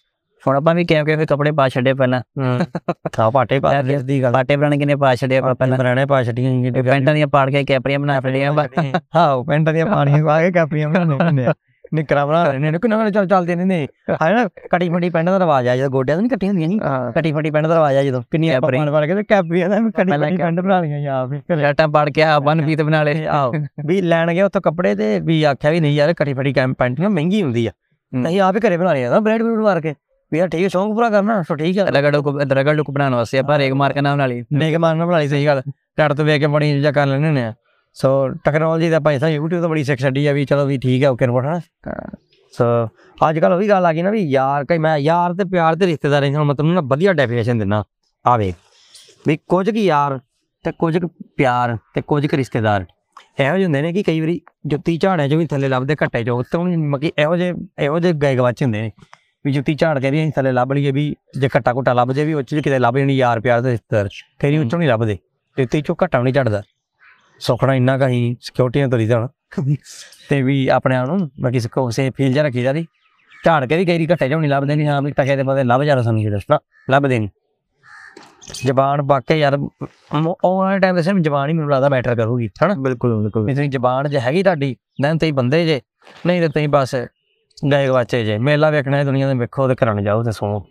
ਹੁਣ ਆਪਾਂ ਵੀ ਕਿਹਾ ਕਿ ਕੱਪੜੇ ਪਾ ਛੱਡੇ ਪਹਿਲਾਂ। ਹਾਂ। ਪਾਟੇ ਪਾ ਦੀ ਗੱਲ ਪਾਟੇ ਬਣ ਕਿਨੇ ਪਾ ਛੱਡੇ ਆਪਾਂ ਪਹਿਲਾਂ। ਬਰਾਣੇ ਪਾ ਛੱਡੀਆਂ ਇਹ ਪੈਂਟਾਂ ਦੀਆਂ ਪਾੜ ਕੇ ਕੈਪਰੀਆਂ ਬਣਾ ਫੜੀਆਂ ਹਾਂ ਪੈਂਟਾਂ ਦੀਆਂ ਪਾਣੀਆਂ ਪਾ ਕੇ ਕਾਪੀਆਂ ਬਣਾਉਂਦੇ ਨੇ ਨਿਕਰਾ ਬਣਾ ਰਹੇ ਨੇ। ਕਿੰਨਾ ਚੱਲ ਚੱਲਦੇ ਨੇ ਨੇ ਹਾਂ ਨਾ ਕਟੀ ਫਟੀ ਪੈਂਟ ਦਾ ਰਿਵਾਜ ਆ ਜਦੋਂ ਗੋਡਿਆਂ ਤੋਂ ਨਹੀਂ ਕੱਟੀਆਂ ਹੁੰਦੀਆਂ ਸੀ। ਹਾਂ। ਕਟੀ ਫਟੀ ਪੈਂਟ ਦਾ ਰਿਵਾਜ ਆ ਜਦੋਂ। ਕਿੰਨੀਆਂ ਕੈਪਰੀ। ਪਾਣ ਪਾਣ ਕੇ ਤੇ ਕੈਪਰੀਆਂ ਦਾ ਕਟੀ ਫਟੀ ਪੈਂਟ ਬਣਾ ਲਈਆਂ ਯਾਰ ਵੀ। ਸ਼ਰਟਾਂ ਪਾੜ ਕੇ ਆ ਬਨ ਫੀਤ ਬਣਾ ਲਏ। ਆਹੋ। ਵੀ ਲੈਣ ਗਏ ਉੱਥੋਂ ਕੱਪੜੇ ਤੇ ਵੀ ਆਖਿਆ ਵੀ ਨਹੀਂ ਯਾਰ ਕਟੀ ਫਟੀ ਕੈਂਪ ਪੈਂਟ ਨਾ ਮਹਿੰਗੀ ਹੁੰਦੀ ਆ। ਹੂੰ। ਨਹੀਂ ਆਪ ਹੀ ਘਰੇ ਬਣਾ ਲਿਆ ਨਾ ਬ੍ਰੈਡ ਬਰੂਡ ਮਾਰ ਕੇ। ਵੀ ਯਾਰ ਠੀਕ ਹੈ ਸ਼ੌਂਕ ਪੂਰਾ ਕਰਨਾ ਸੋ ਠੀਕ ਹੈ। ਰਗੜ ਲੁੱਕ ਰਗੜ ਲੁੱਕ ਬਣਾਉਣ ਵਾਸਤੇ ਆਪਾਂ ਰੇਗ ਮਾਰ ਕੇ ਨਾਮ ਨਾਲ ਹੀ ਦੇਖ ਮਾਰਨਾ ਬਣਾ ਲਈ ਸਹੀ ਗੱਲ। ਟੱਟ ਤੋਂ ਵੇਖ ਕੇ ਬੜੀ ਚੀਜ਼ਾਂ ਕਰ ਲੈਣੇ ਨੇ ਸੋ ਟੈਕਨੋਲੋਜੀ ਦਾ ਪੈਸਾ YouTube ਤੋਂ ਬੜੀ ਸਿੱਖ ਛੱਡੀ ਆ ਵੀ ਚਲੋ ਵੀ ਠੀਕ ਹੈ ਓਕੇ ਰਿਪੋਰਟ ਹਨਾ ਸੋ ਅੱਜ ਕੱਲ ਉਹ ਵੀ ਗੱਲ ਆ ਗਈ ਨਾ ਵੀ ਯਾਰ ਕਈ ਮੈਂ ਯਾਰ ਤੇ ਪਿਆਰ ਤੇ ਰਿਸ਼ਤੇਦਾਰੀ ਨਾਲ ਮਤਲਬ ਨਾ ਵਧੀਆ ਡੈਫੀਨੇਸ਼ਨ ਦਿੰਨਾ ਆ ਵੇਖ ਵੀ ਕੁਝ ਕੀ ਯਾਰ ਤੇ ਕੁਝ ਪਿਆਰ ਤੇ ਕੁਝ ਕੁ ਰਿਸ਼ਤੇਦਾਰ। ਇਹੋ ਜਿਹੇ ਹੁੰਦੇ ਨੇ ਕਿ ਕਈ ਵਾਰੀ ਜੁੱਤੀ ਝਾੜਿਆਂ ਚੋਂ ਵੀ ਥੱਲੇ ਲੱਭਦੇ ਘੱਟੇ ਚੋਂ ਤੇ ਹੁਣ ਮਗੀ ਇਹੋ ਜਿਹੇ ਇਹੋ ਜਿਹੇ ਗਏ ਗਵਾਚ ਹੁੰਦੇ ਨੇ। ਵੀ ਜੁੱਤੀ ਝਾੜ ਕੇ ਵੀ ਅਸੀਂ ਥੱਲੇ ਲੱਭ ਲਈਏ ਵੀ ਜੇ ਘੱਟਾ ਘੁੱਟਾ ਲੱਭ ਜੇ ਵੀ ਉੱਚ ਕਿਤੇ ਲੱਭ ਜਣੀ ਯਾਰ ਪਿਆਰ ਤੇ ਰਿਸ਼ਤੇਦਾਰ ਕਈ ਉੱਚੋਂ ਨਹੀਂ ਲੱਭਦੇ ਜੁੱਤੀ ਚੋਂ ਘੱਟਾ ਨਹੀਂ ਝੜਦਾ। ਸੁਖਣਾ ਇੰਨਾ ਕਹੀਂ ਸਿਕਿਉਰਿਟੀ ਨਾਲ ਤੁਰੀ ਜਾਣ। ਤੇ ਵੀ ਆਪਣੇ ਆਪ ਨੂੰ ਮੈਂ ਕਿਸੇ ਕੋਸੇ ਫੀਲ ਜਾ ਰੱਖੀ ਜਾਂਦੀ ਝਾੜ ਕੇ ਵੀ ਕਈ ਵਾਰੀ ਘੱਟੇ ਝੋਣੀ ਲੱਭਦੇ ਨਹੀਂ ਹਾਂ ਵੀ ਟਕੇ ਦੇ ਬੰਦੇ ਲੱਭ ਜਾ ਸਾਨੂੰ ਜਿਹੜਾ ਨਾ ਲੱਭਦੇ ਨਹੀਂ। ਜ਼ਬਾਨ ਵਾਕਿਆ ਯਾਰ ਆਉਣ ਵਾਲੇ ਟਾਈਮ ਦੇ ਸਿਰਫ ਜ਼ਬਾਨ ਹੀ ਮੈਨੂੰ ਲੱਗਦਾ ਮੈਟਰ ਕਰੂਗੀ ਹਨਾ? ਬਿਲਕੁਲ ਬਿਲਕੁਲ। ਤੁਸੀਂ ਜ਼ਬਾਨ ਜੇ ਹੈਗੀ ਤੁਹਾਡੀ then ਤੁਸੀਂ ਬੰਦੇ ਜੇ ਨਹੀਂ ਤੇ ਤੁਸੀਂ ਬਸ ਗਏ ਗਵਾਚੇ ਜੇ ਮੇਲਾ ਵੇਖਣਾ ਹੈ ਦੁਨੀਆ ਦੇ ਵੇਖੋ ਤੇ ਕਰਨ ਜਾਓ ਤੇ ਸੁਣੋ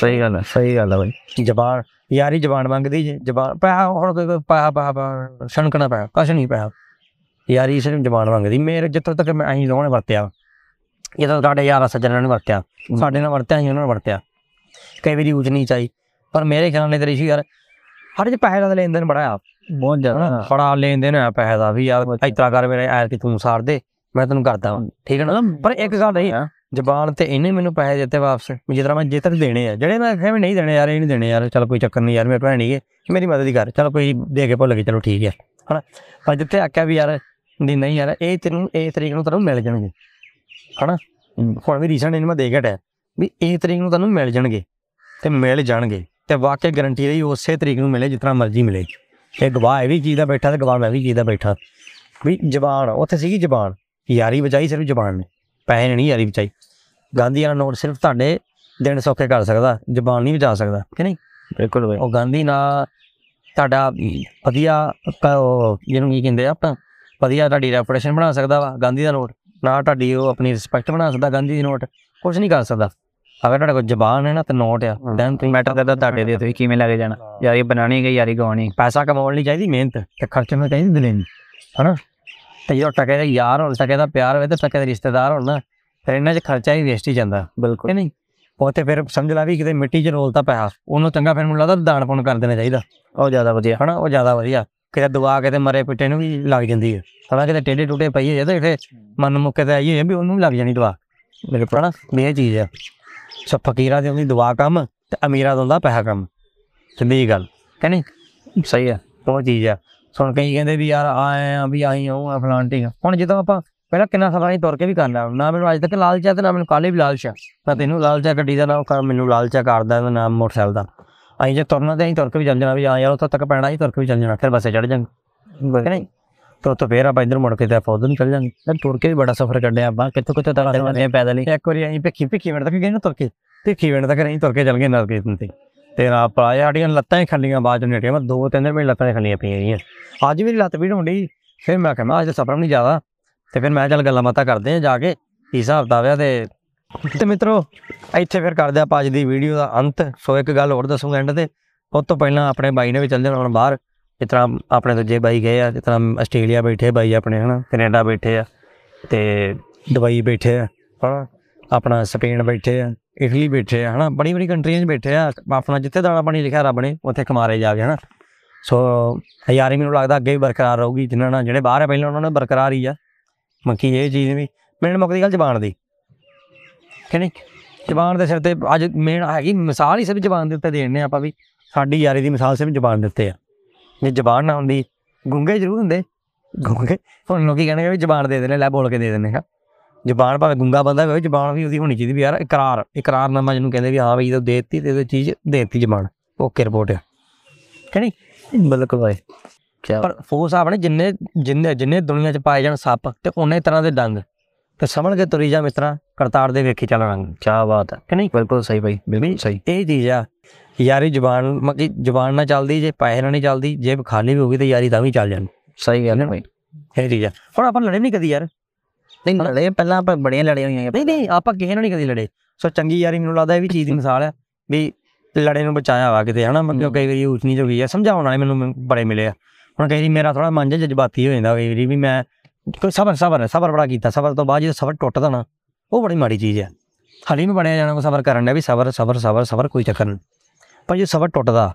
ਸਹੀ ਗੱਲ ਹੈ ਸਹੀ ਗੱਲ ਹੈ ਬਾਈ। ਜ਼ਬਾਨ ਯਾਰੀ ਜ਼ਬਾਨ ਮੰਗਦੀ ਜੇ ਜ਼ਬਾਨ ਪੈਸਾ ਹੁਣ ਕੋਈ ਪੈਸਾ ਪੈਸਾ ਛਣਕਣਾ ਪੈਸਾ ਕੁਛ ਨਹੀਂ ਪੈਸਾ ਯਾਰੀ ਸਿਰਫ ਜ਼ਬਾਨ ਮੰਗਦੀ ਮੇਰੇ ਜਿੱਥੋਂ ਤੱਕ ਮੈਂ ਅਸੀਂ ਦੋਵਾਂ ਨੇ ਵਰਤਿਆ ਜਦੋਂ ਤੁਹਾਡੇ ਯਾਰਾਂ ਸੱਜਣਾਂ ਨੇ ਵਰਤਿਆ ਸਾਡੇ ਨਾਲ ਵਰਤਿਆ ਅਸੀਂ ਉਹਨਾਂ ਨੇ ਵਰਤਿਆ। ਕਈ ਵਾਰੀ ਉੱਚ ਨਹੀਂ ਚਾਹੀ ਪਰ ਮੇਰੇ ਖਿਆਲ ਨਾਲ ਤੇਰੀ ਯਾਰ ਹਰ ਜੇ ਪੈਸੇ ਦਾ ਲੈਣ ਦੇਣ ਬੜਾ ਆ। ਬਹੁਤ ਜ਼ਿਆਦਾ ਬੜਾ ਲੈਣ ਦੇਣ ਆ ਪੈਸੇ ਦਾ ਵੀ ਯਾਰ ਇਤਰਾ ਕਰ ਮੇਰੇ ਐਰ ਕਿ ਤੂੰ ਸਾਰ ਦੇ। ਮੈਂ ਤੈਨੂੰ ਕਰਦਾ ਵਾਂ ਠੀਕ ਹੈ ਨਾ? ਪਰ ਇੱਕ ਗੱਲ ਨਹੀਂ ਹਾਂ। ਜ਼ਬਾਨ ਤੇ ਇਹਨੇ ਮੈਨੂੰ ਪੈਸੇ ਦਿੱਤੇ ਵਾਪਸ ਜਿਸ ਤਰ੍ਹਾਂ ਮੈਂ ਜੇ ਤੱਕ ਦੇਣੇ ਆ। ਜਿਹੜੇ ਮੈਂ ਕਿਹਾ ਵੀ ਨਹੀਂ ਦੇਣੇ ਯਾਰ ਇਹ ਨਹੀਂ ਦੇਣੇ ਯਾਰ ਚਲ ਕੋਈ ਚੱਕਰ ਨਹੀਂ ਯਾਰ ਮੇਰੇ ਭੈਣ ਨਹੀਂਗੇ ਮੇਰੀ ਮਦਦ ਹੀ ਕਰ ਚਲ ਕੋਈ ਦੇ ਕੇ ਭੁੱਲ ਗਏ ਚਲੋ ਠੀਕ ਹੈ ਹਨਾ? ਪਰ ਜਿੱਥੇ ਆਖਿਆ ਵੀ ਯਾਰ ਨਹੀਂ ਨਹੀਂ ਯਾਰ ਇਹ ਤੈਨੂੰ ਇਹ ਤਰੀਕ ਨੂੰ ਤੈਨੂੰ ਮਿਲ ਜਾਣਗੇ ਹਨਾ? ਹੁਣ ਵੀ ਰੀਸੈਂਟ ਇਹਨੂੰ ਮੈਂ ਦੇ ਕੇ ਹਟਿਆ ਵੀ ਇਹ ਤਰੀਕ ਨੂੰ ਤੈਨੂੰ ਮਿਲ ਜਾਣਗੇ ਤੇ ਮਿਲ ਜਾਣਗੇ ਤੇ ਵਾਕਿਆ ਗਾਰੰਟੀ ਰਹੀ ਉਸੇ ਤਰੀਕ ਨੂੰ ਮਿਲੇ ਜਿਤਨਾ ਮਰਜ਼ੀ ਮਿਲੇ। ਇਹ ਗਵਾਹ ਇਹ ਵੀ ਚੀਜ਼ ਦਾ ਬੈਠਾ ਤੇ ਗਵਾਹ ਮੈਂ ਵੀ ਚੀਜ਼ ਦਾ ਬੈਠਾ। ਵੀ ਜ਼ਬਾਨ ਉੱਥੇ ਸੀਗੀ ਜ਼ਬਾਨ। ਯਾਰੀ ਬਚਾਈ ਸਿਰਫ ਜ਼ਬਾਨ ਨੇ ਪੈਸੇ ਨੇ ਨਹੀਂ ਯਾਰੀ ਬਚਾਈ ਗਾਂਧੀ ਵਾਲਾ ਨੋਟ ਸਿਰਫ ਤੁਹਾਡੇ ਦਿਨ ਸੌਖੇ ਕਰ ਸਕਦਾ ਜ਼ਬਾਨ ਨਹੀਂ ਬਚਾ ਸਕਦਾ ਕਿ ਨਹੀਂ? ਬਿਲਕੁਲ ਬਾਈ। ਉਹ ਗਾਂਧੀ ਨਾਲ ਤੁਹਾਡਾ ਵਧੀਆ ਜਿਹਨੂੰ ਕੀ ਕਹਿੰਦੇ ਆਪਾਂ ਵਧੀਆ ਤੁਹਾਡੀ ਰੈਪੂਟੇਸ਼ਨ ਬਣਾ ਸਕਦਾ ਵਾ ਗਾਂਧੀ ਦਾ ਨੋਟ ਨਾ ਤੁਹਾਡੀ ਉਹ ਆਪਣੀ ਰਿਸਪੈਕਟ ਬਣਾ ਸਕਦਾ ਗਾਂਧੀ ਦੀ ਨੋਟ ਕੁਝ ਨਹੀਂ ਕਰ ਸਕਦਾ। ਅਗਰ ਤੁਹਾਡੇ ਕੋਲ ਜ਼ਬਾਨ ਹੈ ਨਾ ਤੇ ਨੋਟ ਆ ਦੈਨ ਤੁਸੀਂ ਮੈਟਰ ਕਰਦਾ ਤੁਹਾਡੇ ਦੇ ਤੁਸੀਂ ਕਿਵੇਂ ਲੱਗ ਜਾਣਾ? ਯਾਰੀ ਬਣਾਣੀ ਗਈ ਯਾਰੀ ਗਵਾਣੀ ਪੈਸਾ ਕਮਾਉਣ ਲਈ ਚਾਹੀਦੀ ਮਿਹਨਤ ਤੇ ਖਰਚਣ ਲਈ ਚਾਹੀਦੀ ਦਲੇਰੀ ਹਨਾ? ਤੇ ਜਦੋਂ ਟਕੇ ਦਾ ਯਾਰ ਹੋਣ ਟਕੇ ਦਾ ਪਿਆਰ ਹੋਵੇ ਤੇ ਟਕੇ ਦੇ ਰਿਸ਼ਤੇਦਾਰ ਹੋਣ ਨਾ ਫਿਰ ਇਹਨਾਂ 'ਚ ਖਰਚਾ ਹੀ ਵੇਸਟ ਹੀ ਜਾਂਦਾ। ਬਿਲਕੁਲ। ਨਹੀਂ? ਉਹ ਤੇ ਫਿਰ ਸਮਝ ਲਾ ਵੀ ਕਿਤੇ ਮਿੱਟੀ 'ਚ ਰੋਲਤਾ ਪੈਸਾ ਉਹਨੂੰ ਚੰਗਾ ਫਿਰ ਮੈਨੂੰ ਲੱਗਦਾ ਦਾਨ ਪੁੰਨ ਕਰ ਦੇਣਾ ਚਾਹੀਦਾ। ਉਹ ਜ਼ਿਆਦਾ ਵਧੀਆ। ਹਨਾ ਉਹ ਜ਼ਿਆਦਾ ਵਧੀਆ। ਕਿਤੇ ਦਵਾ ਕੇ ਤੇ ਮਰੇ ਪਿੱਟੇ ਨੂੰ ਵੀ ਲੱਗ ਜਾਂਦੀ ਹੈ ਹਨਾ ਕਿਤੇ ਟੇਡੇ ਟੂਟੇ ਪਈ ਹੋਏ ਤੇ ਇੱਥੇ ਮਨ ਮੁੱਕੇ ਤੇ ਆਈ ਹੋਈ ਹੈ ਵੀ ਉਹਨੂੰ ਵੀ ਲੱਗ ਜਾਣੀ ਦਵਾ। ਮੇਰੇ ਵੀ ਇਹ ਚੀਜ਼ ਆ। ਸੋ ਫਕੀਰਾਂ ਦੀ ਹੁੰਦੀ ਦਵਾ ਕੰਮ ਤੇ ਅਮੀਰਾਂ ਦਾ ਹੁੰਦਾ ਪੈਸਾ ਕੰਮ। ਸਿੱਧੀ ਗੱਲ। ਕਿ ਨਹੀਂ? ਸਹੀ ਹੈ ਉਹ ਚੀਜ਼ ਆ। ਸੁਣ ਕਈ ਕਹਿੰਦੇ ਵੀ ਯਾਰ ਆਏ ਆ ਵੀ ਆਈ ਉਹ ਆ ਫਲਾਣ ਠੀਕ ਹੁਣ ਜਦੋਂ ਆਪਾਂ ਪਹਿਲਾਂ ਕਿੰਨਾ ਸਮਾਂ ਹੀ ਤੁਰ ਕੇ ਵੀ ਕਰਨਾ ਨਾ ਮੈਨੂੰ ਅੱਜ ਤੱਕ ਲਾਲਚ ਆ ਤੇ ਨਾ ਮੈਨੂੰ ਕਾਲੇ ਵੀ ਲਾਲਚ ਆ। ਨਾ ਤੈਨੂੰ ਲਾਲਚ ਆ ਗੱਡੀ ਦਾ ਨਾ ਕਰ ਮੈਨੂੰ ਲਾਲਚ ਆ ਕਾਰ ਦਾ ਤੇ ਨਾ ਮੋਟਰਸਾਈਕਲ ਦਾ। ਅਸੀਂ ਜੇ ਤੁਰਨਾ ਤੇ ਅਸੀਂ ਤੁਰ ਕੇ ਵੀ ਚੱਲ ਜਾਣਾ ਵੀ ਆ ਯਾਰ ਉੱਥੋਂ ਤੱਕ ਪੈਣਾ ਹੀ ਤੁਰ ਕੇ ਵੀ ਚੱਲ ਜਾਣਾ ਫਿਰ ਬੱਸੇ ਚੜ ਜਾਵਾਂਗੇ ਕਿ ਨਹੀਂ? ਤੇ ਉੱਥੋਂ ਫੇਰ ਆਪਾਂ ਇੱਧਰ ਮੁੜ ਕੇ ਤੇ ਆਪਾਂ ਉੱਧਰ ਨੂੰ ਚੱਲ ਜਾਵਾਂਗੇ ਤੇ ਤੁਰ ਕੇ ਵੀ ਬੜਾ ਸਫ਼ਰ ਕੱਢਿਆ ਆਪਾਂ ਕਿੱਥੋਂ ਕਿੱਥੋਂ ਤੱਕ ਚੱਲਦੇ ਪੈਦਲ ਹੀ। ਇੱਕ ਵਾਰੀ ਅਸੀਂ ਭਿੱਖੀ ਭਿੱਖੀ ਮਿੰਟ ਤੱਕ ਗਏ ਨਾ ਤੁਰ ਕੇ। ਭਿੱਖੀ ਮਿੰਟ ਤੱਕ ਅਸੀਂ ਤੁਰ ਕੇ ਚੱਲ ਗਏ ਨਰਕੇ ਤੇ ਤੇ ਨਾ ਪਾ ਸਾਡੀਆਂ ਲੱਤਾਂ ਹੀ ਖੱਲੀਆਂ, ਬਾਅਦ ਚ ਨੇਟੀਆਂ ਮੈਂ ਦੋ ਤਿੰਨ ਦਿਨ ਮੇਰੀ ਲੱਤਾਂ ਹੀ ਖੱਲੀਆਂ ਪਈਆਂ ਰਹੀਆਂ ਅੱਜ ਮੇਰੀ ਲੱਤ ਪੀੜ ਹੁੰਦੀ ਫਿਰ ਮੈਂ ਕਿਹਾ, ਮੈਂ ਅੱਜ ਸਫਰ ਨਹੀਂ ਜ਼ਿਆਦਾ। ਤੇ ਫਿਰ ਮੈਂ ਚੱਲ ਗੱਲਾਂ ਬਾਤਾਂ ਕਰਦੇ ਆ ਜਾ ਕੇ। ਕੀ ਹਿਸਾਬ ਦਾ ਵਿਆ ਤੇ ਤੇ ਮਿੱਤਰੋ, ਇੱਥੇ ਫਿਰ ਕਰਦੇ ਆਪਾਂ ਅੱਜ ਦੀ ਵੀਡੀਓ ਦਾ ਅੰਤ। ਸੋ ਇੱਕ ਗੱਲ ਹੋਰ ਦੱਸੂਗਾ ਐਂਡ ਤੇ। ਉਸ ਤੋਂ ਪਹਿਲਾਂ ਆਪਣੇ ਬਾਈ ਨੇ ਵੀ ਚੱਲ ਜਾਣਾ ਹੁਣ ਬਾਹਰ। ਜਿਸ ਤਰ੍ਹਾਂ ਆਪਣੇ ਦੂਜੇ ਬਾਈ ਗਏ ਆ, ਜਿਸ ਤਰ੍ਹਾਂ ਆਸਟ੍ਰੇਲੀਆ ਬੈਠੇ ਬਾਈ ਆਪਣੇ, ਹਨਾ? ਕੈਨੇਡਾ ਬੈਠੇ ਆ ਤੇ ਦੁਬਈ ਬੈਠੇ ਆ, ਹਨਾ? ਆਪਣਾ ਸਪੇਨ ਬੈਠੇ ਆ। ਇਟਲੀ ਬੈਠੇ ਆ, ਹਨਾ? ਬੜੀ ਬੜੀ ਕੰਟਰੀਆਂ 'ਚ ਬੈਠੇ ਆ। ਆਪਣਾ ਜਿੱਥੇ ਦਾਣਾ ਪਾਣੀ ਲਿਖਿਆ ਰੱਬ ਨੇ, ਉੱਥੇ ਕਮਾਰੇ ਜਾ ਕੇ, ਹਨਾ? ਸੋ ਯਾਰੀ ਮੈਨੂੰ ਲੱਗਦਾ ਅੱਗੇ ਵੀ ਬਰਕਰਾਰ ਰਹੂਗੀ, ਜਿਨ੍ਹਾਂ ਨਾਲ ਜਿਹੜੇ ਬਾਹਰ ਆ, ਪਹਿਲਾਂ ਉਹਨਾਂ ਨਾਲ ਬਰਕਰਾਰ ਹੀ ਆ। ਮੱਕੀ ਇਹ ਚੀਜ਼ ਵੀ ਮੈਨੂੰ ਮੁੱਕਦੀ ਗੱਲ ਜ਼ਬਾਨ ਦੀ। ਕਿ ਨਹੀਂ? ਜ਼ਬਾਨ ਦੇ ਸਿਰ ਤੇ ਅੱਜ ਮੇਨ ਹੈਗੀ, ਮਿਸਾਲ ਹੀ ਸਿਰਫ ਜ਼ਬਾਨ ਦੇ ਉੱਤੇ ਦੇਣੇ ਆਪਾਂ ਵੀ। ਸਾਡੀ ਯਾਰੀ ਦੀ ਮਿਸਾਲ ਸਿਰਫ ਜ਼ਬਾਨ ਦੇ ਉੱਤੇ ਆ। ਜੇ ਜ਼ਬਾਨ ਨਾ ਹੁੰਦੀ, ਗੁੰਗੇ ਜ਼ਰੂਰ ਹੁੰਦੇ। ਗੁੰਗੇ? ਹੁਣ ਲੋਕੀ ਕਹਿੰਦੇ ਵੀ ਜ਼ਬਾਨ ਦੇ ਦੇਣੇ ਲੈ ਬੋਲ ਕੇ ਦੇ ਦਿੰਦੇ ਹਾਂ ਜ਼ਬਾਨ ਭਾਵੇਂ ਗੁੰਗਾ ਬੰਦਾ ਹੋਵੇ ਜ਼ਬਾਨ ਵੀ ਉਹਦੀ ਹੋਣੀ ਚਾਹੀਦੀ ਵੀ ਯਾਰ ਇਕਰਾਰ ਇਕਰਾਰਨਾਮਾ ਜਿਹਨੂੰ ਕਹਿੰਦੇ ਵੀ ਹਾਂ ਵੀ ਇਹ ਦੇਤੀ ਤੇ ਇਹ ਚੀਜ਼ ਦੇਤੀ ਜ਼ਬਾਨ। ਓਕੇ ਰਿਪੋਰਟ ਕਿ ਨਹੀਂ? ਬਿਲਕੁਲ ਬਾਈ। ਕੀ ਪਰ ਫੋਰਸ ਆਪਣੇ ਜਿੰਨੇ ਜਿੰਨੇ ਜਿੰਨੇ ਦੁਨੀਆ 'ਚ ਪਾਏ ਜਾਣ ਸੱਪ ਤੇ ਉਹਨੇ ਤਰ੍ਹਾਂ ਦੇ ਡੰਗ ਤੇ ਸਮਝ ਕੇ ਤੁਰੀ ਜਾ ਮਿੱਤਰਾ ਕਰਤਾਰ ਦੇ ਵੇਖੀ ਚੱਲ ਰੰਗ। ਕੀ ਬਾਤ ਹੈ ਕਿ ਨਹੀਂ? ਬਿਲਕੁਲ ਸਹੀ ਬਾਈ ਬਿਲਕੁਲ ਸਹੀ। ਇਹ ਚੀਜ਼ ਆ ਯਾਰੀ ਜ਼ਬਾਨ ਮੱਕੀ ਜ਼ਬਾਨ ਨਾਲ ਚੱਲਦੀ ਜੇ ਪੈਸੇ ਨਾਲ ਨਹੀਂ ਚੱਲਦੀ ਜੇਬ ਖਾਲੀ ਵੀ ਹੋਗੀ ਤੇ ਯਾਰੀ ਤਾਂ ਵੀ ਚੱਲ ਜਾਣੀ। ਸਹੀ ਗੱਲ ਹੈ ਬਾਈ। ਇਹ ਚੀਜ਼ ਆ। ਹੁਣ ਆਪਾਂ ਲੜੇ ਨਹੀਂ ਕਦੀ ਯਾਰ। ਨਹੀਂ ਲੜੇ ਪਹਿਲਾਂ ਆਪਾਂ ਬੜੀਆਂ ਲੜੀਆਂ ਹੋਈਆਂ ਨਹੀਂ ਨਹੀਂ ਆਪਾਂ ਕਿਸੇ ਨਾਲ ਨਹੀਂ ਕਦੀ ਲੜੇ। ਸੋ ਚੰਗੀ ਯਾਰੀ ਮੈਨੂੰ ਲੱਗਦਾ ਇਹ ਵੀ ਚੀਜ਼ ਦੀ ਮਿਸਾਲ ਆ ਵੀ ਲੜੇ ਨੂੰ ਬਚਾਇਆ ਵਾ ਕਿਤੇ ਹਨਾ? ਮਤਲਬ ਕਈ ਵਾਰੀ ਉੱਚ ਨੀਚ ਹੋ ਗਈ ਆ ਸਮਝਾਉਣ ਵਾਲੇ ਮੈਨੂੰ ਬੜੇ ਮਿਲੇ ਆ। ਹੁਣ ਕਈ ਵਾਰੀ ਮੇਰਾ ਥੋੜਾ ਮਨ ਜਿਹਾ ਜਜ਼ਬਾਤੀ ਹੋ ਜਾਂਦਾ ਕਈ ਵਾਰੀ ਵੀ ਮੈਂ ਕੋਈ ਸਬਰ ਸਬਰ ਸਬਰ ਬੜਾ ਕੀਤਾ ਸਬਰ ਤੋਂ ਬਾਅਦ ਜਦੋਂ ਸਬਰ ਟੁੱਟਦਾ ਨਾ ਉਹ ਬੜੀ ਮਾੜੀ ਚੀਜ਼ ਆ। ਹਾਲੀ ਨੂੰ ਬਣਿਆ ਜਾਣਾ ਕੋ ਸਬਰ ਕਰਨ ਦਾ ਵੀ ਸਬਰ ਸਬਰ ਸਬਰ ਸਬਰ ਕੋਈ ਚੱਕਰ ਨਹੀਂ ਪਰ ਜੇ ਸਬਰ ਟੁੱਟਦਾ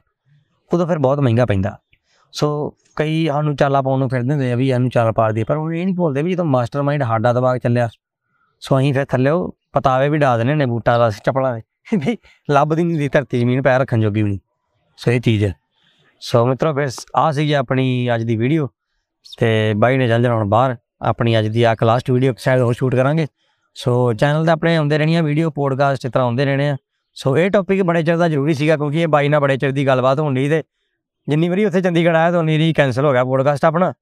ਉਦੋਂ ਫਿਰ ਬਹੁਤ ਮਹਿੰਗਾ ਪੈਂਦਾ। ਸੋ ਕਈ ਸਾਨੂੰ ਚਾਲਾ ਪਾਉਣ ਨੂੰ ਫਿਰਦੇ ਹੁੰਦੇ ਆ ਵੀ ਇਹਨੂੰ ਚਾਲ ਪਾ ਦਈਏ, ਪਰ ਉਹ ਇਹ ਨਹੀਂ ਭੁੱਲਦੇ ਵੀ ਜਦੋਂ ਮਾਸਟਰਮਾਈਂਡ ਸਾਡਾ ਦਿਮਾਗ ਚੱਲਿਆ ਸੋ ਅਸੀਂ ਫਿਰ ਥੱਲੇ ਉਹ ਪਤਾਵੇ ਵੀ ਡਾ ਦਿੰਦੇ ਨੇ ਬੂਟਾਂ ਦਾ, ਚੱਪਲਾਂ ਦੇ, ਵੀ ਲੱਭਦੀ ਨਹੀਂ ਦੀ ਧਰਤੀ ਜ਼ਮੀਨ ਪੈਰ ਰੱਖਣ ਜੋਗੀ ਵੀ ਨਹੀਂ ਸੋ ਇਹ ਚੀਜ਼ ਹੈ। ਸੋ ਮਿੱਤਰੋ, ਫਿਰ ਆ ਸੀ ਆਪਣੀ ਅੱਜ ਦੀ ਵੀਡੀਓ ਤੇ ਬਾਈ ਨੇ ਚੱਲ ਜਾਣਾ ਹੁਣ ਬਾਹਰ, ਆਪਣੀ ਅੱਜ ਦੀ ਆ ਲਾਸਟ ਵੀਡੀਓ ਸ਼ਾਇਦ ਹੋਰ ਸ਼ੂਟ ਕਰਾਂਗੇ। ਸੋ ਚੈਨਲ ਤੇ ਆਪਣੇ ਆਉਂਦੇ ਰਹਿਣੀਆਂ ਵੀਡੀਓ ਪੋਡਕਾਸਟ ਇਸ ਤਰ੍ਹਾਂ ਆਉਂਦੇ ਰਹਿਣੇ ਆ। ਸੋ ਇਹ ਟੌਪਿਕ ਬੜੇ ਚਿਰ ਦਾ ਜ਼ਰੂਰੀ ਸੀਗਾ, ਕਿਉਂਕਿ ਇਹ ਬਾਈ ਨਾਲ ਬੜੇ ਚਿਰ ਦੀ ਗੱਲਬਾਤ ਹੋਣ ਲਈ ਤੇ ਜਿੰਨੀ ਵਾਰੀ ਉੱਥੇ ਚੰਡੀਗੜ੍ਹ ਆਇਆ, ਤਾਂ ਉਨੀ ਵਾਰੀ ਕੈਨਸਲ ਹੋ ਗਿਆ ਪੋਡਕਾਸਟ ਆਪਣਾ।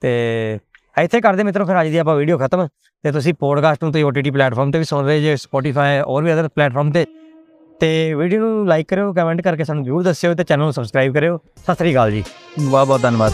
ਤੇ ਇੱਥੇ ਕਰਦੇ ਮਿੱਤਰੋ, ਫਿਰ ਅੱਜ ਦੀ ਆਪਾਂ ਵੀਡੀਓ ਖਤਮ। ਤੇ ਤੁਸੀਂ ਪੋਡਕਾਸਟ ਨੂੰ ਤੇ OTT ਪਲੇਟਫਾਰਮ ਤੇ ਵੀ ਸੁਣ ਰਹੇ ਜੇ, Spotify, ਹੋਰ ਵੀ ਅਦਰ ਪਲੇਟਫਾਰਮ ਤੇ। ਤੇ ਵੀਡੀਓ ਨੂੰ ਲਾਈਕ ਕਰਿਓ ਕਮੈਂਟ ਕਰਕੇ ਸਾਨੂੰ ਜ਼ਰੂਰ ਦੱਸਿਓ ਤੇ ਚੈਨਲ ਨੂੰ ਸਬਸਕ੍ਰਾਈਬ ਕਰਿਓ। ਸਤਿ ਸ੍ਰੀ ਅਕਾਲ ਜੀ। ਬਹੁਤ ਬਹੁਤ ਧੰਨਵਾਦ।